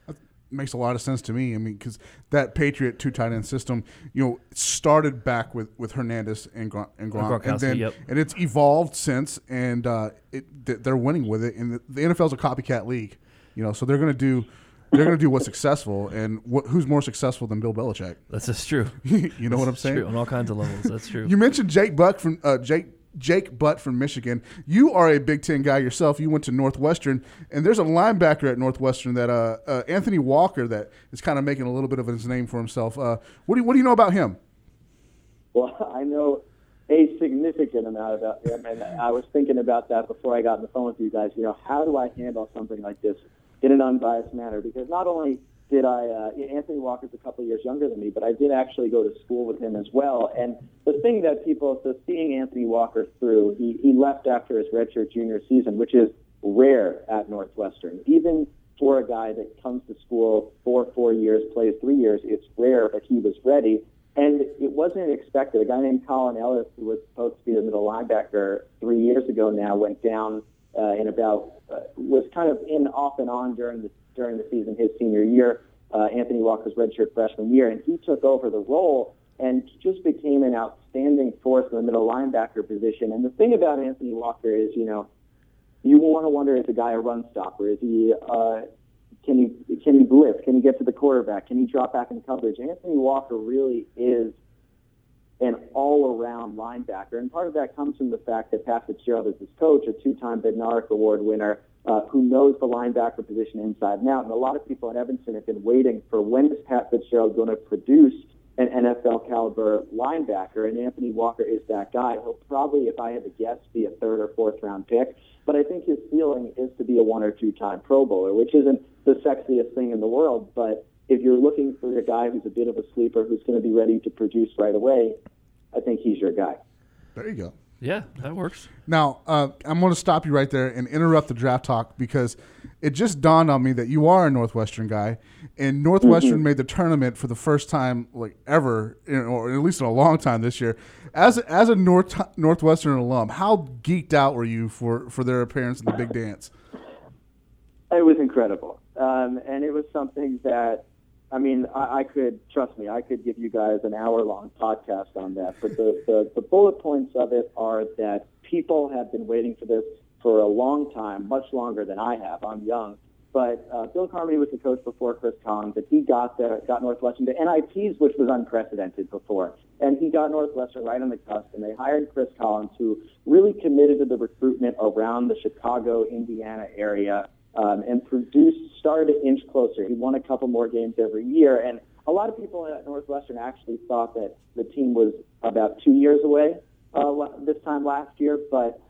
That makes a lot of sense to me. I mean, because that Patriot two tight end system, you know, started back with, with Hernandez and Gron- and, Gronk, and Gronkowski, then yep. and it's evolved since, and uh, it, they're winning with it. And the, the NFL's a copycat league, you know, so they're going to do they're going to do what's successful, and what, who's more successful than Bill Belichick? [laughs] That's just true. [laughs] you know what I'm saying? true, on all kinds of levels. That's true. You mentioned Jake Buck from uh, Jake Jake Butt from Michigan. You are a Big Ten guy yourself. You went to Northwestern, and there's a linebacker at Northwestern that uh, uh, Anthony Walker that is kind of making a little bit of his name for himself. Uh, what do you, what do you know about him? Well, [laughs] I know a significant amount about him, and I was thinking about that before I got on the phone with you guys. You know, how do I handle something like this in an unbiased manner? Because not only did I, uh, Anthony Walker's a couple years younger than me, but I did actually go to school with him as well. And the thing that people, so seeing Anthony Walker through, he, he left after his redshirt junior season, which is rare at Northwestern. Even for a guy that comes to school for four years, plays three years, it's rare, but he was ready. And it wasn't expected. A guy named Collin Ellis, who was supposed to be the middle linebacker three years ago now, went down uh, in about uh, was kind of in off and on during the during the season his senior year, uh, Anthony Walker's redshirt freshman year, and he took over the role and just became an outstanding force in the middle linebacker position. And the thing about Anthony Walker is, you know, you want to wonder is the guy a run stopper? Is he uh, can he can he blitz? Can he get to the quarterback? Can he drop back in coverage? Anthony Walker really is an all-around linebacker, and part of that comes from the fact that Pat Fitzgerald is his coach, a two-time Bednarik Award winner, uh, who knows the linebacker position inside and out. And a lot of people in Evanston have been waiting for when is Pat Fitzgerald going to produce an NFL caliber linebacker, and Anthony Walker is that guy. He'll probably, if I had to guess, be a third or fourth round pick. But I think his ceiling is to be a one or two time Pro Bowler, which isn't the sexiest thing in the world. But if you're looking for a guy who's a bit of a sleeper who's going to be ready to produce right away, I think he's your guy. There you go. Yeah, that works. Now, uh, I'm going to stop you right there and interrupt the draft talk because it just dawned on me that you are a Northwestern guy, and Northwestern Mhm. made the tournament for the first time like ever, or at least in a long time this year. As a, as a North Northwestern alum, how geeked out were you for for their appearance in the big dance? It was incredible, um, and it was something that, I mean, I, I could trust me. I could give you guys an hour-long podcast on that. But the, the the bullet points of it are that people have been waiting for this for a long time, much longer than I have. I'm young, but uh, Bill Carmody was the coach before Chris Collins, and he got there, got Northwestern to NITs, which was unprecedented before, and he got Northwestern right on the cusp. And they hired Chris Collins, who really committed to the recruitment around the Chicago, Indiana area um, and produced, started to inch closer. He won a couple more games every year. And a lot of people at Northwestern actually thought that the team was about two years away uh, this time last year. But,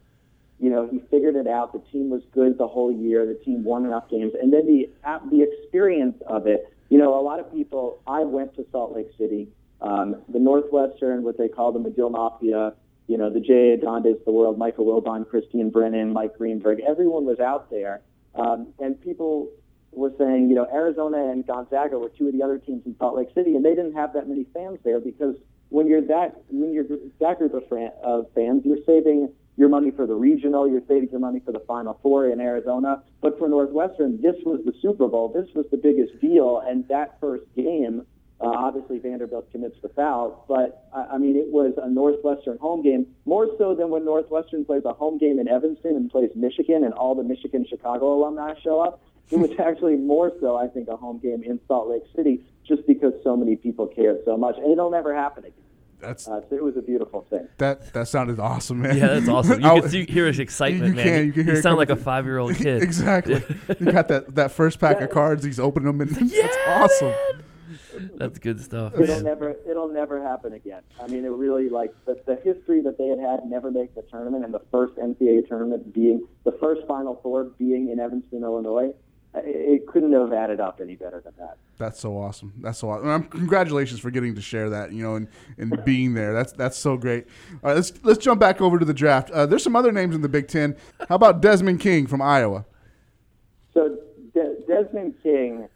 you know, he figured it out. The team was good the whole year. The team won enough games. And then the, the experience of it, you know, a lot of people, I went to Salt Lake City. Um, the Northwestern, what they call the Medill Mafia, you know, the J.A. Adande's the world, Michael Wilbon, Christine Brennan, Mike Greenberg, everyone was out there. Um, and people were saying, you know, Arizona and Gonzaga were two of the other teams in Salt Lake City, and they didn't have that many fans there because when you're that when you're that group of, fran- of fans, you're saving your money for the regional, you're saving your money for the Final Four in Arizona. But for Northwestern, this was the Super Bowl, this was the biggest deal, and that first game. Uh, obviously, Vanderbilt commits the foul, but I I mean, it was a Northwestern home game more so than when Northwestern plays a home game in Evanston and plays Michigan, and all the Michigan Chicago alumni show up. It was [laughs] actually more so, I think, a home game in Salt Lake City, just because so many people cared so much, and it'll never happen again. That's uh, so it was a beautiful thing. That that sounded awesome, man. Yeah, that's [laughs] awesome. You I- can see, hear his excitement, you man. Can, you can hear he it sound like a five-year-old [laughs] kid. exactly. you got that that first pack of cards. He's opening them, and yeah, that's awesome. That's good stuff. It'll never, it'll never happen again. I mean, it really like the, the history that they had had never make the tournament, and the first NCAA tournament being the first Final Four being in Evanston, Illinois. It, it couldn't have added up any better than that. That's so awesome. That's so awesome. Um, congratulations for getting to share that, you know, and, and [laughs] being there. That's that's so great. All right, let's let's jump back over to the draft. Uh, there's some other names in the Big Ten. How about Desmond King from Iowa? So De- Desmond King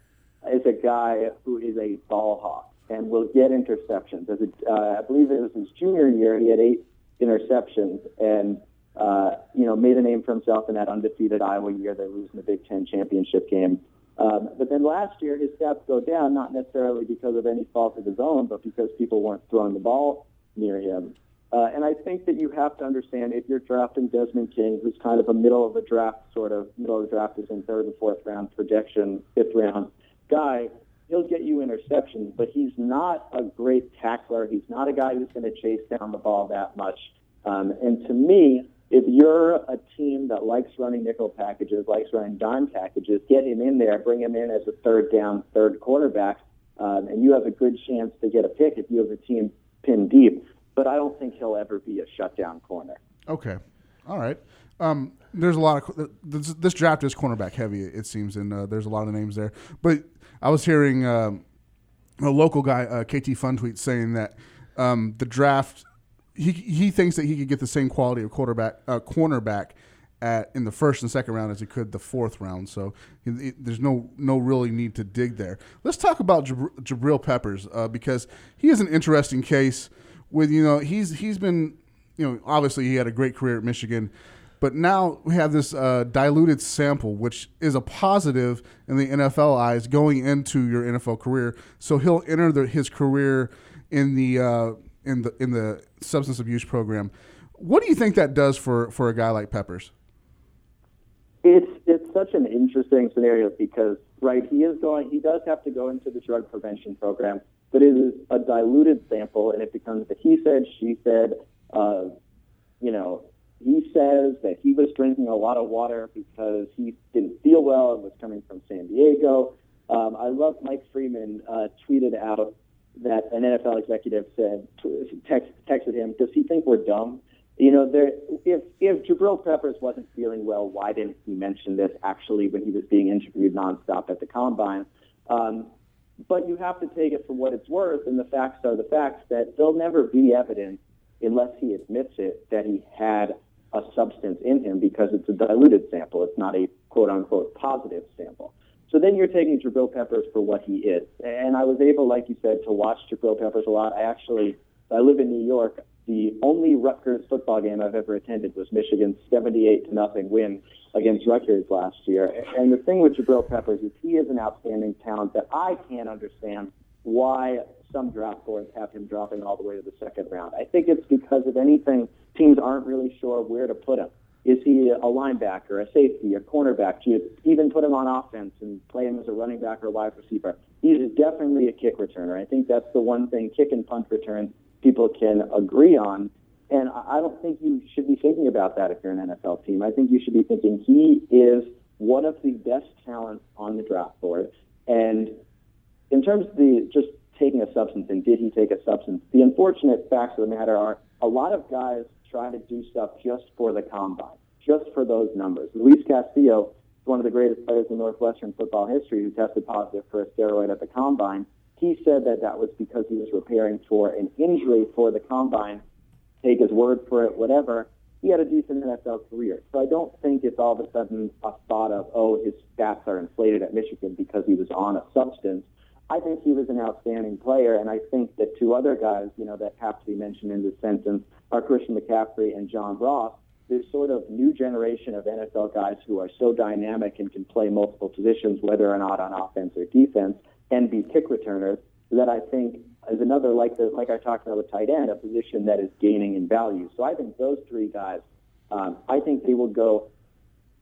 is a guy who is a ball hawk and will get interceptions. As a, uh, I believe it was his junior year, he had eight interceptions and uh, you know made a name for himself in that undefeated Iowa year. They lose in the Big Ten championship game. Um, but then last year, his stats go down, not necessarily because of any fault of his own, but because people weren't throwing the ball near him. Uh, and I think that you have to understand if you're drafting Desmond King, who's kind of a middle of the draft, sort of middle of the draft is in third and fourth round projection, fifth round guy, he'll get you interceptions, but he's not a great tackler. He's not a guy who's going to chase down the ball that much. Um, and to me, if you're a team that likes running nickel packages, likes running dime packages, get him in there, bring him in as a third down, third quarterback, um, and you have a good chance to get a pick if you have a team pinned deep. But I don't think he'll ever be a shutdown corner. Okay, all right. Um, there's a lot of this, this draft is cornerback heavy. It seems, and uh, there's a lot of names there. But I was hearing um, a local guy, uh, KT Fun Tweet, saying that um, the draft he he thinks that he could get the same quality of quarterback uh, cornerback at in the first and second round as he could the fourth round. So there's no no really need to dig there. Let's talk about Jabr- Jabril Peppers uh, because he is an interesting case. With you know he's he's been you know obviously he had a great career at Michigan. But now we have this uh, diluted sample, which is a positive in the NFL eyes going into your NFL career. So he'll enter the, his career in the uh, in the in the substance abuse program. What do you think that does for for a guy like Peppers? It's it's such an interesting scenario because right he is going he does have to go into the drug prevention program, but it is a diluted sample and it becomes the he said she said. Uh, you know, he says that he was drinking a lot of water because he didn't feel well and was coming from San Diego. Um, I love Mike Freeman uh, tweeted out that an NFL executive said text, texted him, "Does he think we're dumb?" You know, there if if Jabril Peppers wasn't feeling well, why didn't he mention this actually when he was being interviewed nonstop at the combine? Um, but you have to take it for what it's worth, and the facts are the facts that there'll never be evidence unless he admits it that he had a substance in him because it's a diluted sample. It's not a quote unquote positive sample. So then you're taking Jabril Peppers for what he is. And I was able, like you said, to watch Jabril Peppers a lot. I actually, I live in New York. The only Rutgers football game I've ever attended was Michigan's 78 to nothing win against Rutgers last year. And the thing with Jabril Peppers is he is an outstanding talent that I can't understand why some draft boards have him dropping all the way to the second round. I think it's because if anything, teams aren't really sure where to put him. Is he a linebacker, a safety, a cornerback? Do you even put him on offense and play him as a running back or wide receiver? He's definitely a kick returner. I think that's the one thing kick and punt return people can agree on. And I don't think you should be thinking about that if you're an NFL team. I think you should be thinking he is one of the best talents on the draft board. And in terms of the just taking a substance and did he take a substance, the unfortunate facts of the matter are a lot of guys try to do stuff just for the combine, just for those numbers. Luis Castillo is one of the greatest players in Northwestern football history who tested positive for a steroid at the combine. He said that that was because he was preparing for an injury for the combine. Take his word for it, whatever. He had a decent NFL career. So I don't think it's all of a sudden a thought of, oh, his stats are inflated at Michigan because he was on a substance. I think he was an outstanding player, and I think that two other guys, you know, that have to be mentioned in this sentence are Christian McCaffrey and John Ross. This sort of new generation of NFL guys who are so dynamic and can play multiple positions, whether or not on offense or defense, and be kick returners. That I think is another like the like I talked about with tight end, a position that is gaining in value. So I think those three guys, um, I think they will go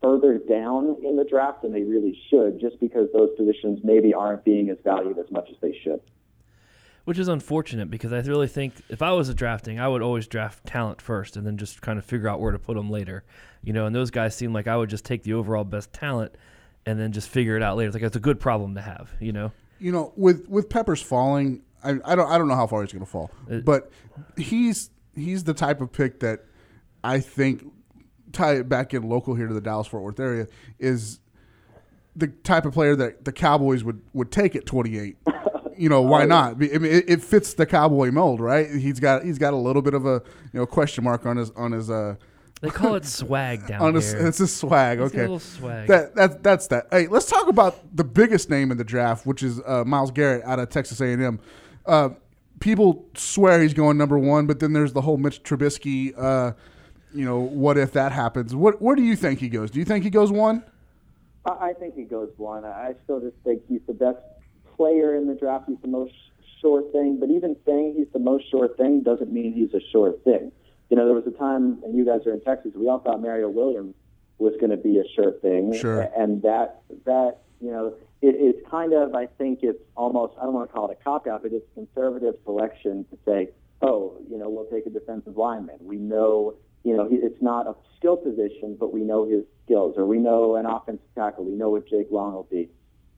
further down in the draft than they really should, just because those positions maybe aren't being as valued as much as they should. Which is unfortunate because I really think if I was a drafting, I would always draft talent first and then just kind of figure out where to put them later. You know, and those guys seem like I would just take the overall best talent and then just figure it out later. It's like it's a good problem to have, you know. You know, with with Peppers falling, I, I don't I don't know how far he's going to fall, It- but he's he's the type of pick that I think tie it back in local here to the Dallas Fort Worth area is the type of player that the Cowboys would would take at 28. You know why [laughs] not? I mean, it, it fits the cowboy mold, right? He's got he's got a little bit of a you know question mark on his on his uh. They call it swag [laughs] down on his, here. It's a swag. It's a Okay, little swag. That that that's that. Hey, let's talk about the biggest name in the draft, which is uh, Myles Garrett out of Texas A and M. Uh, people swear he's going number one, but then there's the whole Mitch Trubisky. Uh, you know, what if that happens? What where do you think he goes? Do you think he goes one? I think he goes one. I still just think he's the best player in the draft. He's the most sure thing. But even saying he's the most sure thing doesn't mean he's a sure thing. You know, there was a time, and you guys are in Texas, we all thought Mario Williams was going to be a sure thing. Sure. And that, that you know, it, it's kind of, I think it's almost, I don't want to call it a cop out, but it's conservative selection to say, oh, you know, we'll take a defensive lineman. We know, you know, it's not a skill position, but we know his skills, or we know an offensive tackle. We know what Jake Long will be.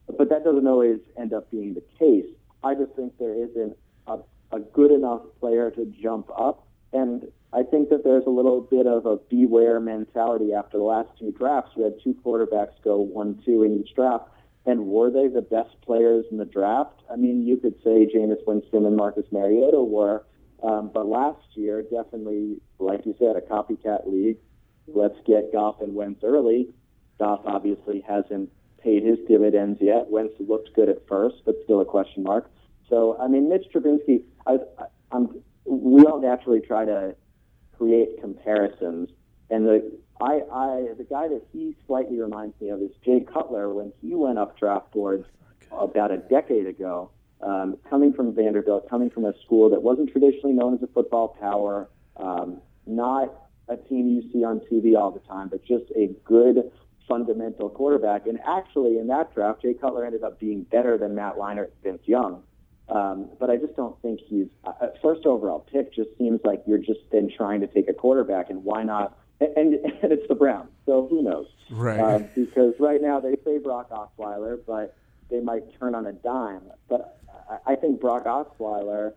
But that doesn't always end up being the case. I just think there isn't a, a good enough player to jump up. And I think that there's a little bit of a beware mentality after the last two drafts. We had two quarterbacks go one, two in each draft. And were they the best players in the draft? I mean, you could say Jameis Winston and Marcus Mariota were. Um, but last year, definitely, like you said, a copycat league. Let's get Goff and Wentz early. Goff obviously hasn't paid his dividends yet. Wentz looked good at first, but still a question mark. So, I mean, Mitch Trubinsky, I, I, I'm, we all naturally try to create comparisons, and the I, I the guy that he slightly reminds me of is Jay Cutler when he went up draft boards about a decade ago, um, coming from Vanderbilt, coming from a school that wasn't traditionally known as a football power, um, not a team you see on TV all the time, but just a good fundamental quarterback. And actually, in that draft, Jay Cutler ended up being better than Matt Leinart and Vince Young. Um, but I just don't think he's uh, first overall pick. Just seems like you're just then trying to take a quarterback, and why not? And, and, [laughs] and it's the Browns, so who knows? Right. Um, because right now they say Brock Osweiler, but they might turn on a dime. But I, think Brock Osweiler,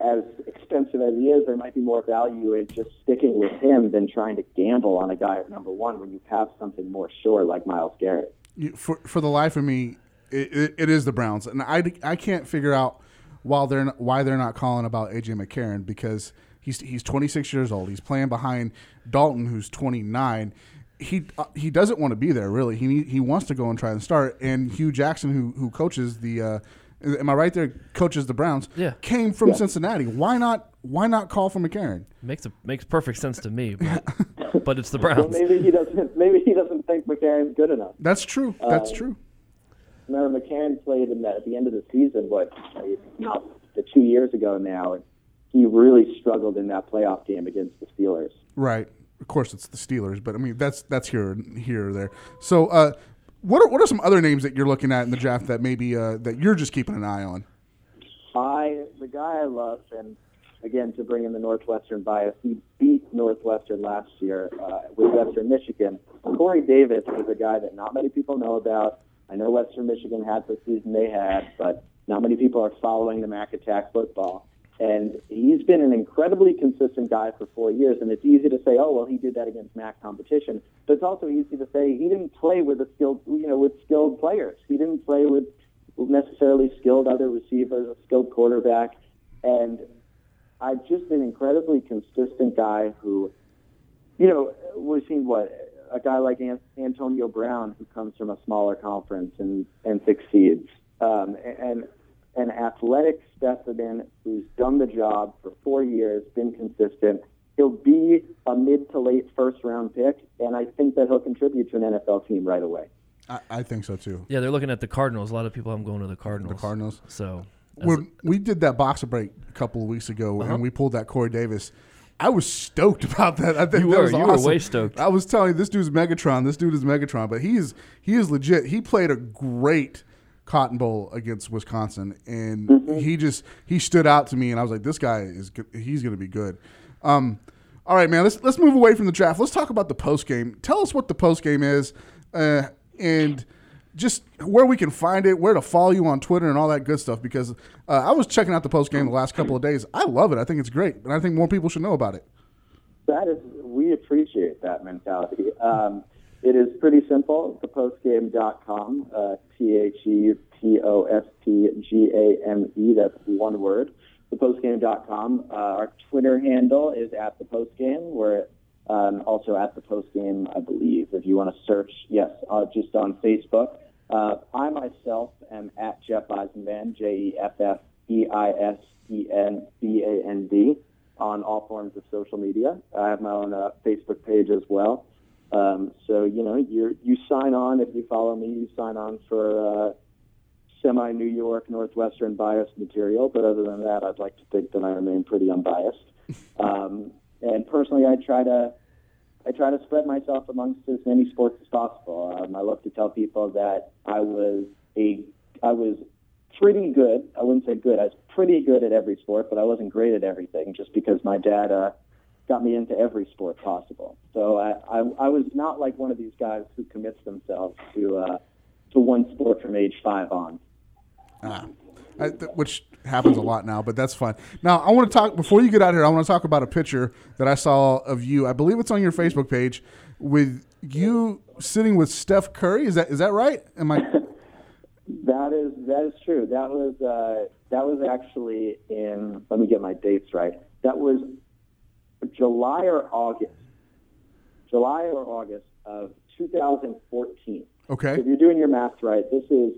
as expensive as he is, there might be more value in just sticking with him than trying to gamble on a guy at number one when you have something more sure like Myles Garrett. For for the life of me, it, it, it is the Browns, and I, I can't figure out why they're not, why they're not calling about AJ McCarron because he's he's 26 years old. He's playing behind Dalton, who's 29. He uh, he doesn't want to be there really. He need, he wants to go and try and start. And Hue Jackson, who who coaches the, uh, am I right there? Coaches the Browns. Yeah. came from Yeah. Cincinnati. Why not? Why not call for McCarron? Makes a, makes perfect sense to me, but, [laughs] but it's the Well, Browns. maybe he doesn't. Maybe he doesn't think McCarron's good enough. That's true. That's Uh, true. Remember, McCarron played in that at the end of the season, but not the two years ago now, and he really struggled in that playoff game against the Steelers. Right. Of course, it's the Steelers, but I mean that's that's here here or there. So, uh, what are what are some other names that you're looking at in the draft that maybe uh, that you're just keeping an eye on? I, the guy I love, and again to bring in the Northwestern bias, he beat Northwestern last year uh, with Western Michigan. Corey Davis is a guy that not many people know about. I know Western Michigan had the season they had, but not many people are following the MAC Attack football. And he's been an incredibly consistent guy for four years. And it's easy to say, oh, well, he did that against MAC competition. But it's also easy to say he didn't play with a skilled, you know, with skilled players. He didn't play with necessarily skilled other receivers, a skilled quarterback. And I've just been incredibly consistent guy who, you know, we've seen what a guy like An- Antonio Brown who comes from a smaller conference and and succeeds, um, and an athletic specimen who's done the job for four years, been consistent. He'll be a mid to late first round pick, and I think that he'll contribute to an NFL team right away. I, I think so too. Yeah, they're looking at the Cardinals. A lot of people have them going to the Cardinals. The Cardinals. So that's When we did that boxer break a couple of weeks ago, Uh-huh. and we pulled that Corey Davis. I was stoked [laughs] about that. I think You that were. was You were awesome. way stoked. I was telling you, this dude's Megatron. This dude is Megatron, but he is he is legit. He played a great Cotton Bowl against Wisconsin, and Mm-hmm. he just he stood out to me, and I was like, this guy is good. he's going to be good. Um, all right, man. Let's let's move away from the draft. Let's talk about the post game. Tell us what the post game is, uh, and just where we can find it, where to follow you on Twitter, and all that good stuff. Because uh, I was checking out the post game the last couple of days. I love it. I think it's great, and I think more people should know about it. That is, we appreciate that mentality. Um, it is pretty simple. Thepostgame.com, uh, T H E P O S T G A M E. That's one word. Thepostgame.com. Uh, our Twitter handle is at the postgame. We're um, also at the postgame, I believe. If you want to search, yes, uh, just on Facebook. Uh, I myself am at Jeff Eisenband, J E F F E I S E N B A N D, on all forms of social media. I have my own uh, Facebook page as well. Um, so you know, you you sign on if you follow me. You sign on for uh, semi New York Northwestern biased material. But other than that, I'd like to think that I remain pretty unbiased. [laughs] Um, and personally, I try to I try to spread myself amongst as many sports as possible. Um, I love to tell people that I was a I was pretty good. I wouldn't say good. I was pretty good at every sport, but I wasn't great at everything. Just because my dad uh, got me into every sport possible. So I, I I was not like one of these guys who commits themselves to uh, to one sport from age five on. Ah, I, th- which happens a lot now, but that's fine. Now, I want to talk before you get out here. I want to talk about a picture that I saw of you. I believe it's on your Facebook page with you sitting with Steph Curry. Is that is that right? Am I? [laughs] That is that is true. That was uh, that was actually in. Let me get my dates right. That was July or August. July or August of 2014. Okay. If you're doing your math right, this is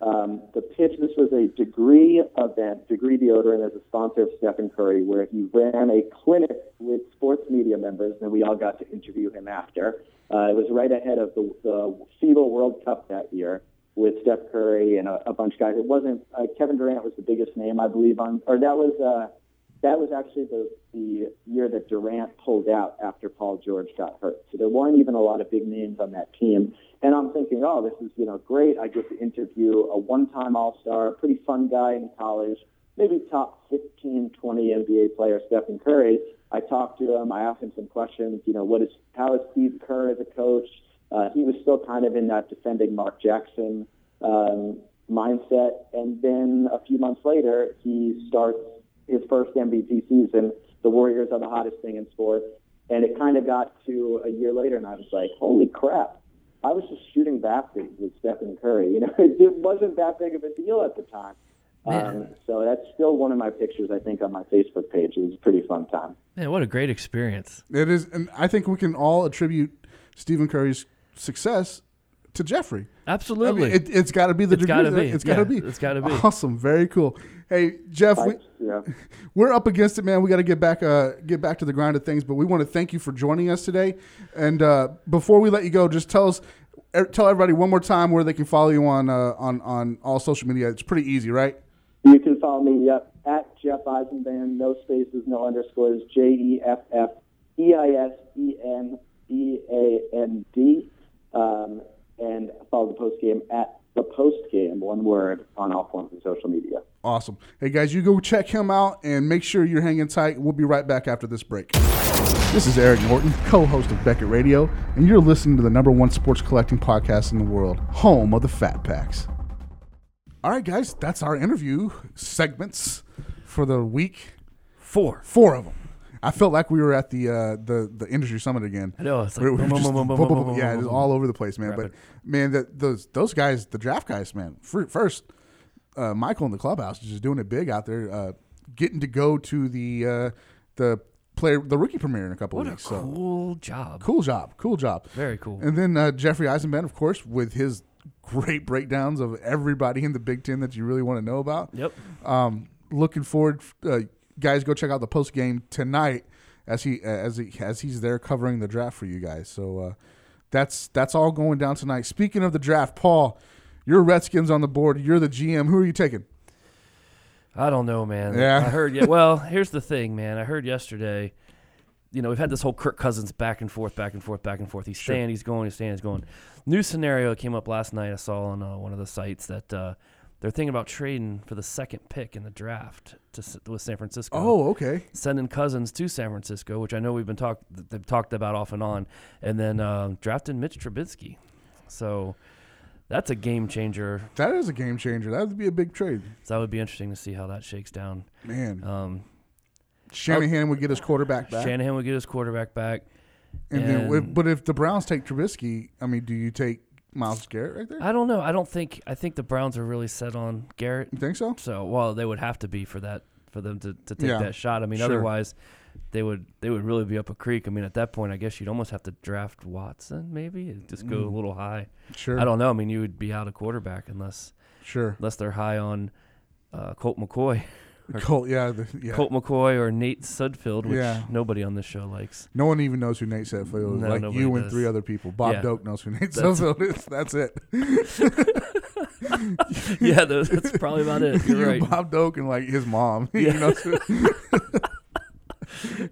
um, the pitch. This was a degree event. Degree deodorant as a sponsor of Stephen Curry, where he ran a clinic with sports media members, and we all got to interview him after. Uh, it was right ahead of the, the FIBA World Cup that year with Steph Curry and a, a bunch of guys. It wasn't uh, Kevin Durant was the biggest name, I believe, on or that was uh, that was actually the the year that Durant pulled out after Paul George got hurt. So there weren't even a lot of big names on that team. And I'm thinking, oh, this is you know great. I get to interview a one-time All-Star, a pretty fun guy in college, maybe top 15, 20 NBA player, Stephen Curry. I talked to him. I asked him some questions. You know, what is how is Steve Kerr as a coach? Uh, he was still kind of in that defending Mark Jackson um, mindset. And then a few months later, he starts his first MVP season. The Warriors are the hottest thing in sports. And it kind of got to a year later, and I was like, holy crap. I was just shooting baskets with Stephen Curry. You know, [laughs] it wasn't that big of a deal at the time. Um, so that's still one of my pictures, I think, on my Facebook page. It was a pretty fun time. Man, what a great experience. It is, and I think we can all attribute Stephen Curry's success to Jeffrey. Absolutely. I mean, it, it's got to be the It's degree. gotta be. It's got to Yeah, be. it's gotta be. Awesome. Very cool. Hey, Jeff, we, yeah. [laughs] we're up against it, man. We got to get back, uh, get back to the grind of things. But we want to thank you for joining us today. And uh, before we let you go, just tell us, er, tell everybody one more time where they can follow you on uh, on on all social media. It's pretty easy, right? You can follow me, yep, at Jeff Eisenband, no spaces, no underscores, J E F F E I S E N B A N D. Um, and follow the post game at the post game, one word, on all forms of social media. Awesome. Hey guys, you go check him out and make sure you're hanging tight. We'll be right back after this break. This is Eric Norton, co-host of Beckett Radio, and you're listening to the number one sports collecting podcast in the world, home of the Fat Packs. All right, guys, that's our interview segments for the week. Four, four of them. I felt like we were at the uh, the the industry summit again. I know, it's like yeah, it's all over the place, man. Rapid. But man, that those those guys, the draft guys, man. fir- First, uh, Michael in the clubhouse is just doing it big out there, uh, getting to go to the uh, the player the rookie premiere in a couple What of a weeks. so cool job. cool job, cool job, Very cool. And then uh, Jeffrey Eisenband, of course, with his great breakdowns of everybody in the Big Ten that you really want to know about. Yep. Um, looking forward, uh, guys. Go check out the post game tonight as he as he as he's there covering the draft for you guys. So uh, that's that's all going down tonight. Speaking of the draft, Paul, your Redskins on the board. You're the GM. Who are you taking? I don't know, man. Yeah. I heard. Yeah. Well, here's the thing, man. I heard yesterday. You know, we've had this whole Kirk Cousins back and forth, back and forth, back and forth. He's Sure. staying, he's going, he's staying, he's going. New scenario came up last night. I saw on uh, one of the sites that uh, they're thinking about trading for the second pick in the draft to with San Francisco. Oh, okay. Sending Cousins to San Francisco, which I know we've been talked they've talked about off and on, and then uh, drafting Mitch Trubisky. So that's a game changer. That is a game changer. That would be a big trade. So that would be interesting to see how that shakes down. Man. Um, Shanahan would get his quarterback back. Shanahan would get his quarterback back. And, then, but if the Browns take Trubisky, I mean, do you take Myles Garrett right there? I don't know. I don't think. I think the Browns are really set on Garrett. You think so? So, well, they would have to be for that for them to, to take Yeah, that shot. I mean, sure. otherwise, they would they would really be up a creek. I mean, at that point, I guess you'd almost have to draft Watson, maybe and just go Mm. a little high. Sure. I don't know. I mean, you would be out of quarterback unless Sure. unless they're high on uh, Colt McCoy. [laughs] Colt, yeah, the- yeah. Colt McCoy or Nate Sudfeld, which Yeah. nobody on this show likes. No one even knows who Nate Sudfeld is. No, like you and three other people. Bob Yeah. Doak knows who Nate That's- Sudfeld is. [laughs] That's it. [laughs] Yeah, that's probably about it. You're [laughs] You, right. Bob Doak and like his mom. Yeah. you know, so-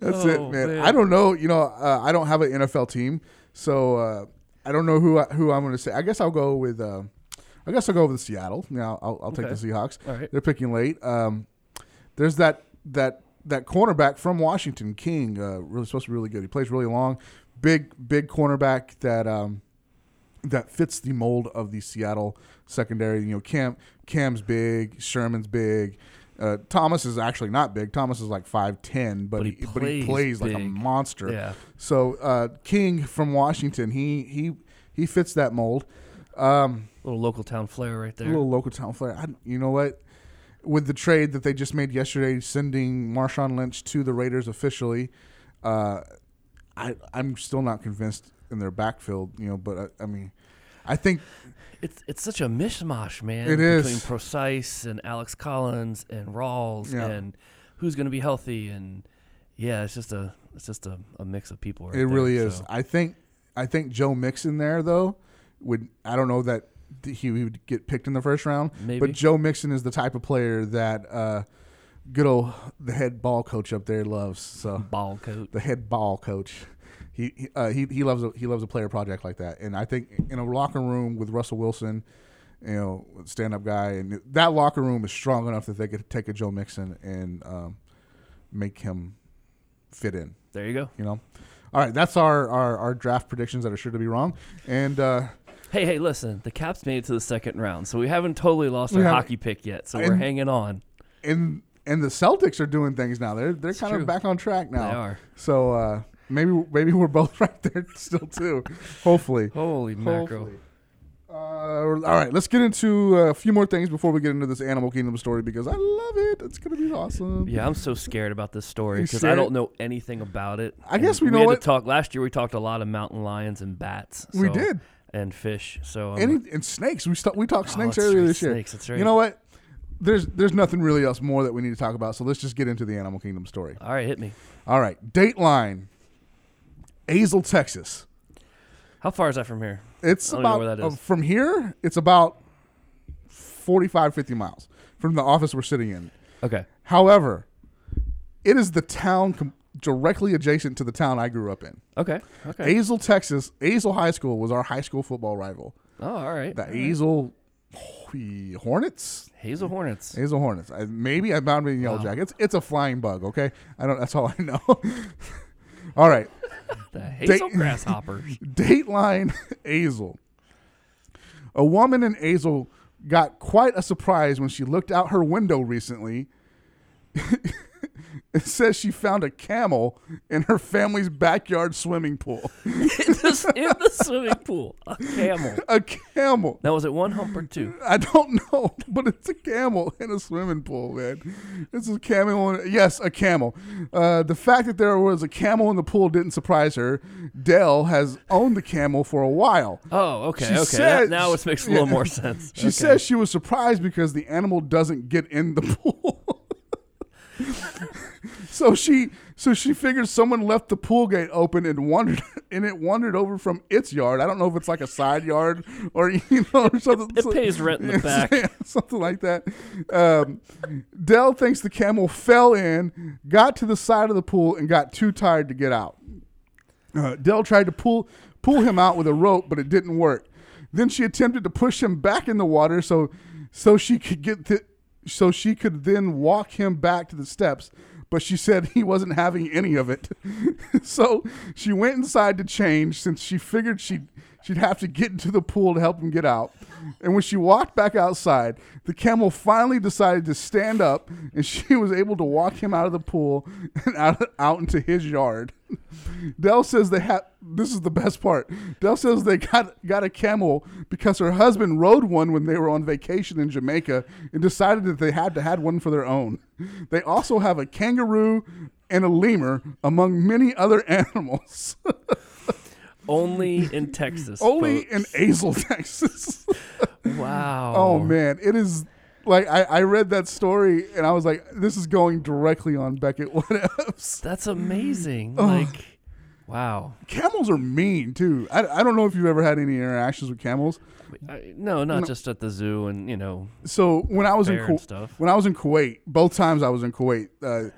that's Oh, it, man. man. I don't know. You know, uh, I don't have an NFL team, so uh, I don't know who I, who I'm going to say. I guess I'll go with. Uh, I guess I'll go with Seattle. Now I'll, I'll take Okay. the Seahawks. All right. They're picking late. Um, there's that that that cornerback from Washington, King. Uh, really supposed to be really good. He plays really long, big big cornerback that um, that fits the mold of the Seattle secondary. You know, Kam Kam's big, Sherman's big. Uh, Thomas is actually not big. Thomas is like five ten, but, But he he, but he plays like a monster. Yeah. So uh, King from Washington, he he he fits that mold. Um, little local town flair right there. A little local town flair. I, you know what? With the trade that they just made yesterday, sending Marshawn Lynch to the Raiders officially, uh, I I'm still not convinced in their backfield. You know, but I, I mean, I think It's it's such a mishmash, man. It is. between Prosise and Alex Collins and Rawls Yeah. and who's going to be healthy and yeah, it's just a it's just a, a mix of people. Right it really is. so. I think I think Joe Mixon there though would I don't know that he would get picked in the first round, Maybe. but Joe Mixon is the type of player that uh, good old the head ball coach up there loves. So ball coach, the head ball coach. He he, uh, he he loves a, he loves a player project like that, and I think in a locker room with Russell Wilson, you know, stand up guy, and that locker room is strong enough that they could take a Joe Mixon and um, make him fit in. There you go. You know, all right, that's our our, our draft predictions that are sure to be wrong, and uh, Hey, hey, listen, the Caps made it to the second round, so we haven't totally lost We our haven't- hockey pick yet. So we're hanging on. and and the Celtics are doing things now. They're they're kind true. of back on track now. They are. So uh, maybe maybe we're both [laughs] right there still too. Hopefully. Holy mackerel. Uh, all right, let's get into a few more things before we get into this Animal Kingdom story because I love it. it's gonna be awesome. Yeah, I'm so scared about this story because I don't know anything about it. I guess And we know had what- to talk last year. We talked a lot of mountain lions and bats. We did. And fish. So um, and, and snakes. We st- we talked Oh, snakes that's earlier right, this year. snakes, that's right. You know what? There's there's nothing really else more that we need to talk about. So let's just get into the Animal Kingdom story. All right, hit me. All right, Dateline, Azle, Texas. How far is that from here? It's I don't know about where that uh, is. from here. It's about 45, 50 miles from the office we're sitting in. Okay. However, it is the town com- directly adjacent to the town I grew up in. Okay, okay. Azle, Texas. Azle High School was our high school football rival. Oh, all right. The all right. Azle Hornets. Hazel Hornets. Hazel Hornets. I, maybe I'm bound to be Yellow Wow. Jackets. It's a flying bug. Okay, I don't. That's all I know. [laughs] all right. The hazel grasshoppers. [laughs] Dateline Azle. A woman in Azle got quite a surprise when she looked out her window recently. [laughs] it says she found a camel in her family's backyard swimming pool. [laughs] in, the, in the swimming pool, a camel. [laughs] A camel. Now was it one hump or two? I don't know, [laughs] but it's a camel in a swimming pool, man. It's a camel. In, yes, a camel. Uh, the fact that there was a camel in the pool didn't surprise her. Dell has owned the camel for a while. Oh, okay, She okay. said- That- now it makes a little more sense. She Okay. says she was surprised because the animal doesn't get in the pool. [laughs] so she so she figured someone left the pool gate open and wandered [laughs] and it wandered over from its yard. I don't know if it's like a side yard or [laughs] you know or something. It pays rent in the back. something like that. Um, Dell thinks the camel fell in, got to the side of the pool, and got too tired to get out. Uh, Dell tried to pull pull him out with a rope, but it didn't work. Then she attempted to push him back in the water so so she could get so she could then walk him back to the steps. But she said he wasn't having any of it. [laughs] so she went inside to change since she figured she'd she'd have to get into the pool to help him get out. And when she walked back outside, the camel finally decided to stand up, and she [laughs] was able to walk him out of the pool [laughs] and out, out into his yard. [laughs] Dell says they have. This is the best part. Dell says they got got a camel because her husband rode one when they were on vacation in Jamaica and decided that they had to had one for their own. They also have a kangaroo and a lemur among many other animals. Only in Texas. Only folks. in Azle, [laughs] Texas. Wow. Oh man, it is like I, I read that story and I was like, this is going directly on Beckett [laughs] What Ifs. That's amazing. Oh. Like, wow. Camels are mean too. I, I don't know if you've ever had any interactions with camels. I, no, not No. just at the zoo and you know. So when I was in Ku- when I was in Kuwait, both times I was in Kuwait, uh,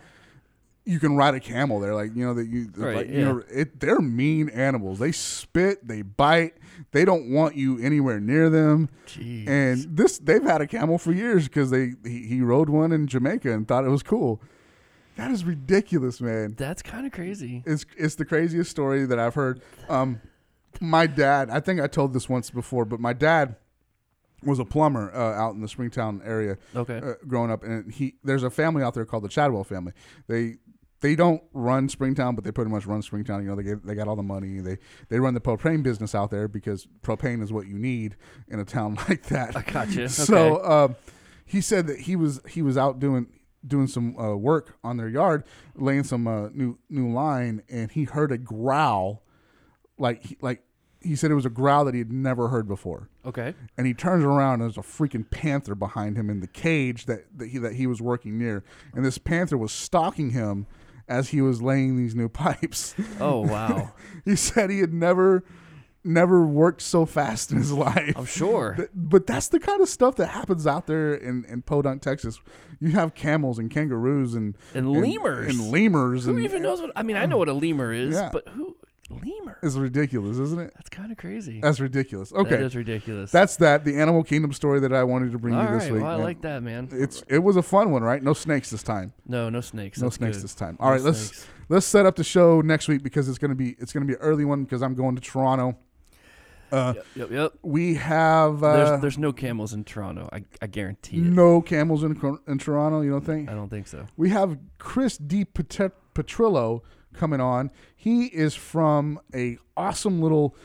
you can ride a camel there. Like you know that you Right, like, you yeah. know it. They're mean animals. They spit. They bite. They don't want you anywhere near them. Jeez. And this they've had a camel for years because they he, he rode one in Jamaica and thought it was cool. That is ridiculous, man. That's kind of crazy. It's it's the craziest story that I've heard. Um, my dad, I think I told this once before, but my dad was a plumber uh, out in the Springtown area. Okay. Uh, growing up, and he there's a family out there called the Chadwell family. They they don't run Springtown, but they pretty much run Springtown. You know, they get, they got all the money. They they run the propane business out there because propane is what you need in a town [laughs] like that. I gotcha. So Okay. uh, he said that he was he was out doing doing some uh, work on their yard, laying some uh, new new line, and he heard a growl, like he, like he said it was a growl that he had never heard before. Okay. And he turns around and there's a freaking panther behind him in the cage that, that he that he was working near, and this panther was stalking him as he was laying these new pipes. [laughs] Oh, wow. [laughs] he said he had never never worked so fast in his life. I'm sure. But that's the kind of stuff that happens out there in, in Podunk, Texas. You have camels and kangaroos and And lemurs. and lemurs Who and even knows what? I mean, I know what a lemur is, Yeah. but who? Lemur. It's ridiculous, isn't it? That's kind of crazy. That's ridiculous. Okay, That is ridiculous. That's that. The Animal Kingdom story that I wanted to bring All you this right, week. well, I man. like that, man. It's it was a fun one, right? No snakes this time. No, no snakes. No That's snakes good. this time. No All right, let's let's set up the show next week because it's gonna be it's gonna be an early one because I'm going to Toronto. Uh, Yep, yep, yep. We have uh, there's, there's no camels in Toronto. I, I guarantee it. no camels in in Toronto. You don't think? I don't think so. We have Chris D. Pet- Petrillo coming on. He is from a awesome little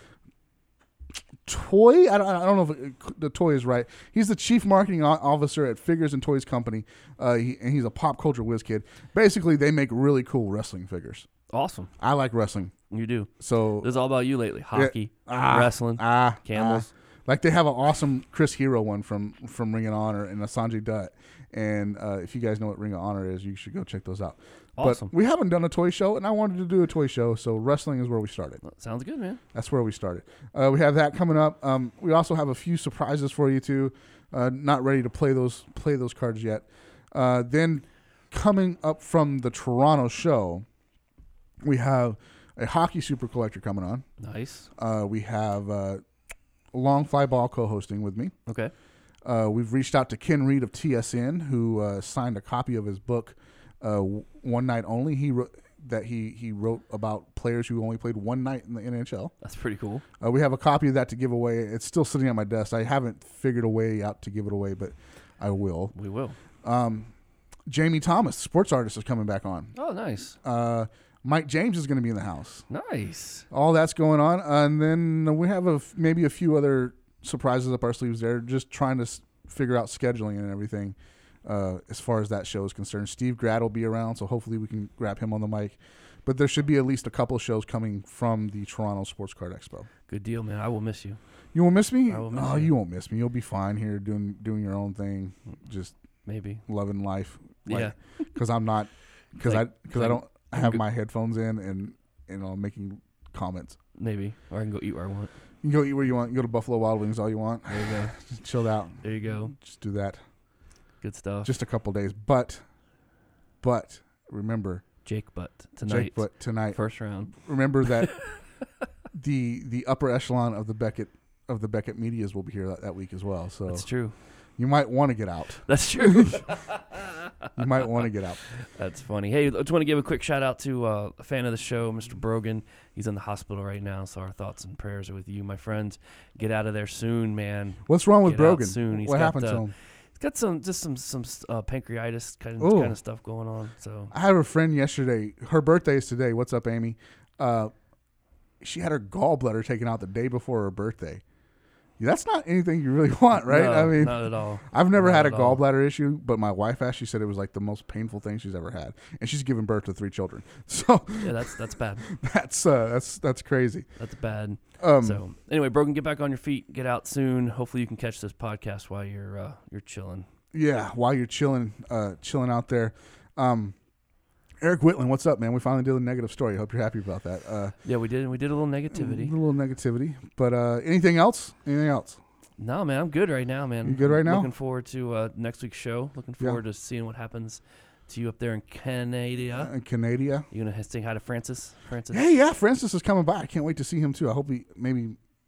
toy. I don't, I don't know if it, the toy is right. He's the chief marketing officer at Figures and Toys Company, uh, he, and he's a pop culture whiz kid. Basically, they make really cool wrestling figures. Awesome. I like wrestling. You do. So This is all about you lately. Yeah. Hockey, Ah, wrestling, ah, camels. ah. Like they have an awesome Chris Hero one from from Ring of Honor and a Sanjay Dutt. And uh, if you guys know what Ring of Honor is, you should go check those out. Awesome. But we haven't done a toy show, and I wanted to do a toy show, so wrestling is where we started. Sounds good, man. That's where we started. Uh, we have that coming up. Um, we also have a few surprises for you too. Uh, not ready to play those play those cards yet. Uh, then coming up from the Toronto show, we have a hockey super collector coming on. Nice. Uh, we have uh, Long Fly Ball co-hosting with me. Okay. Uh, we've reached out to Ken Reid of TSN, who uh, signed a copy of his book, uh, One Night Only. He wrote that he he wrote about players who only played one night in the NHL. That's pretty cool. Uh, we have a copy of that to give away. It's still sitting at my desk. I haven't figured a way out to give it away, but I will. We will. Um, Jamie Thomas, sports artist, is coming back on. Oh, nice. Uh, Mike James is going to be in the house. Nice. All that's going on, and then we have a f- maybe a few other surprises up our sleeves. There, just trying to s- figure out scheduling and everything. Uh, as far as that show is concerned, Steve Grad will be around, so hopefully we can grab him on the mic. But there should be at least a couple of shows coming from the Toronto Sports Card Expo. Good deal, man. I will miss you. You won't miss me? I will miss oh, you. you. won't miss me. You'll be fine here doing doing your own thing, just Maybe. loving life. Yeah. because I'm not because Like- I because I don't have my headphones in and and I'm making comments. Maybe. Or I can go eat where I want. You can go eat where you want. You go to Buffalo Wild Wings all you want. There you go. [sighs] Just chill out. There you go. Just do that. Good stuff. Just a couple days, but but remember Jake Butt tonight. Jake Butt tonight. First round. Remember that [laughs] the the upper echelon of the Beckett of the Beckett medias will be here that, that week as well. So That's true. You might want to get out. [laughs] That's true. [laughs] you might want to get out. That's funny. Hey, I just want to give a quick shout out to uh, a fan of the show, Mr. Brogan. He's in the hospital right now, so our thoughts and prayers are with you, my friend. Get out of there soon, man. What's wrong with Get Brogan? Soon. He's What got, happened to uh, him? He's got some just some some uh, pancreatitis kind of, Ooh. kind of stuff going on. So I have a friend yesterday. Her birthday is today. What's up, Amy? Uh, she had her gallbladder taken out the day before her birthday. That's not anything you really [laughs] want, right? No, I mean, not at all. I've never Not had a gallbladder issue, but my wife. She said it was like the most painful thing she's ever had, and she's given birth to three children. [laughs] So yeah, that's that's bad. [laughs] that's uh, that's that's crazy. That's bad. Um, so anyway, Brogan, get back on your feet. Get out soon. Hopefully, you can catch this podcast while you're uh, you're chilling. Yeah, while you're chilling, uh, chilling out there. Um, Eric Whitland, what's up, man? We finally did a negative story. Hope you're happy about that. Uh, Yeah, we did. We did a little negativity. A little negativity, but uh, anything else? Anything else? No, man, I'm good right now, man. You good right now? Looking forward to uh, next week's show. Looking Yeah. forward to seeing what happens to you up there in Canada. In Canada. You gonna say hi to Francis? Francis. Hey, yeah, Francis is coming by. I can't wait to see him too. I hope he maybe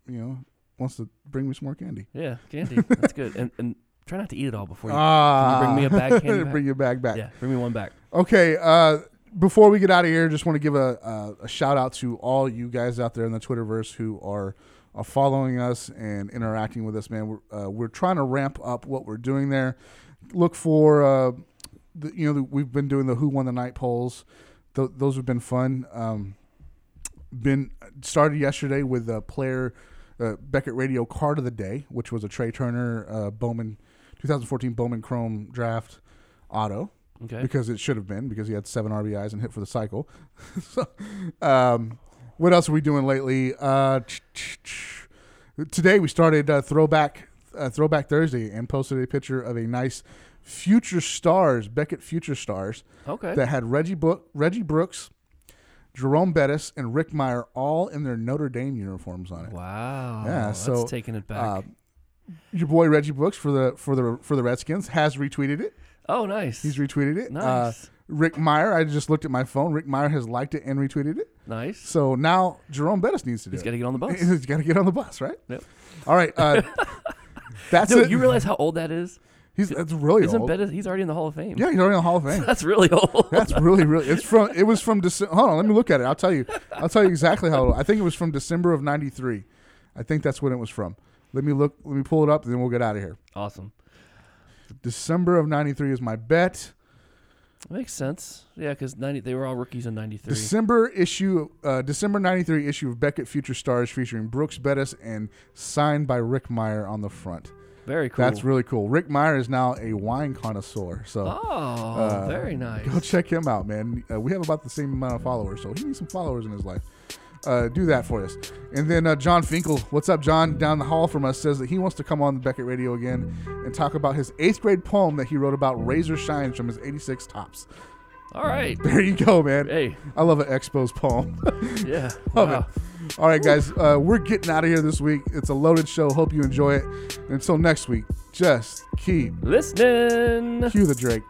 you know wants to bring me some more candy. Yeah, candy. [laughs] That's good. And and try not to eat it all before you. Ah. you bring me a bag? Candy [laughs] back? Bring your bag back. Yeah, bring me one back. Okay. Uh, before we get out of here, just want to give a, a, a shout out to all you guys out there in the Twitterverse who are, are following us and interacting with us. Man, we're uh, we're trying to ramp up what we're doing there. Look for uh, the, you know the, we've been doing the Who Won the Night polls. Th- those have been fun. Um, been started yesterday with a player uh, Beckett Radio Card of the Day, which was a Trea Turner uh, Bowman 2014 Bowman Chrome Draft Auto. Okay. Because it should have been because he had seven RBIs and hit for the cycle. [laughs] so, um, what else are we doing lately? Uh, today we started uh, throwback uh, throwback Thursday and posted a picture of a nice future stars Beckett future stars. Okay. That had Reggie Book, Reggie Brooks, Jerome Bettis, and Rick Mirer all in their Notre Dame uniforms on it. Wow. Yeah. that's So taking it back. uh, your boy Reggie Brooks for the for the for the Redskins has retweeted it. Oh, nice. He's retweeted it. Uh, Nice. Rick Mirer, I just looked at my phone. Rick Mirer has liked it and retweeted it. Nice. So now Jerome Bettis needs to do He's it. got to get on the bus. [laughs] He's got to get on the bus, right? Yep. All right. Uh, [laughs] that's Dude, it. you realize how old that is? He's that's really Isn't old. Bettis? He's already in the Hall of Fame. Yeah, he's already in the Hall of Fame. [laughs] That's really old. That's really, really. It's from. It was from December. Hold on, let me look at it. I'll tell you. I'll tell you exactly how. Old. I think it was from December of '93. I think that's when it was from. Let me look. Let me pull it up, and then we'll get out of here. Awesome. December of '93 is my bet. Makes sense. Yeah, because ninety they were all rookies in '93. December issue, uh, December '93 issue of Beckett Future Stars featuring Brooks Bettis and signed by Rick Mirer on the front. Very cool. That's really cool. Rick Mirer is now a wine connoisseur. So, Oh, very nice. Go check him out, man. Uh, we have about the same amount of followers, so he needs some followers in his life. Uh, do that for us. And then uh, John Finkel, what's up, John? Down the hall from us says that he wants to come on the Beckett Radio again and talk about his eighth grade poem that he wrote about Razor Shines from his '86 Topps. All right. There you go, man. Hey. I love an Expos poem. [laughs] Yeah. [laughs] Love Wow. it. All right, guys. Uh, we're getting out of here this week. It's a loaded show. Hope you enjoy it. Until next week, just keep listening. Cue the Drake.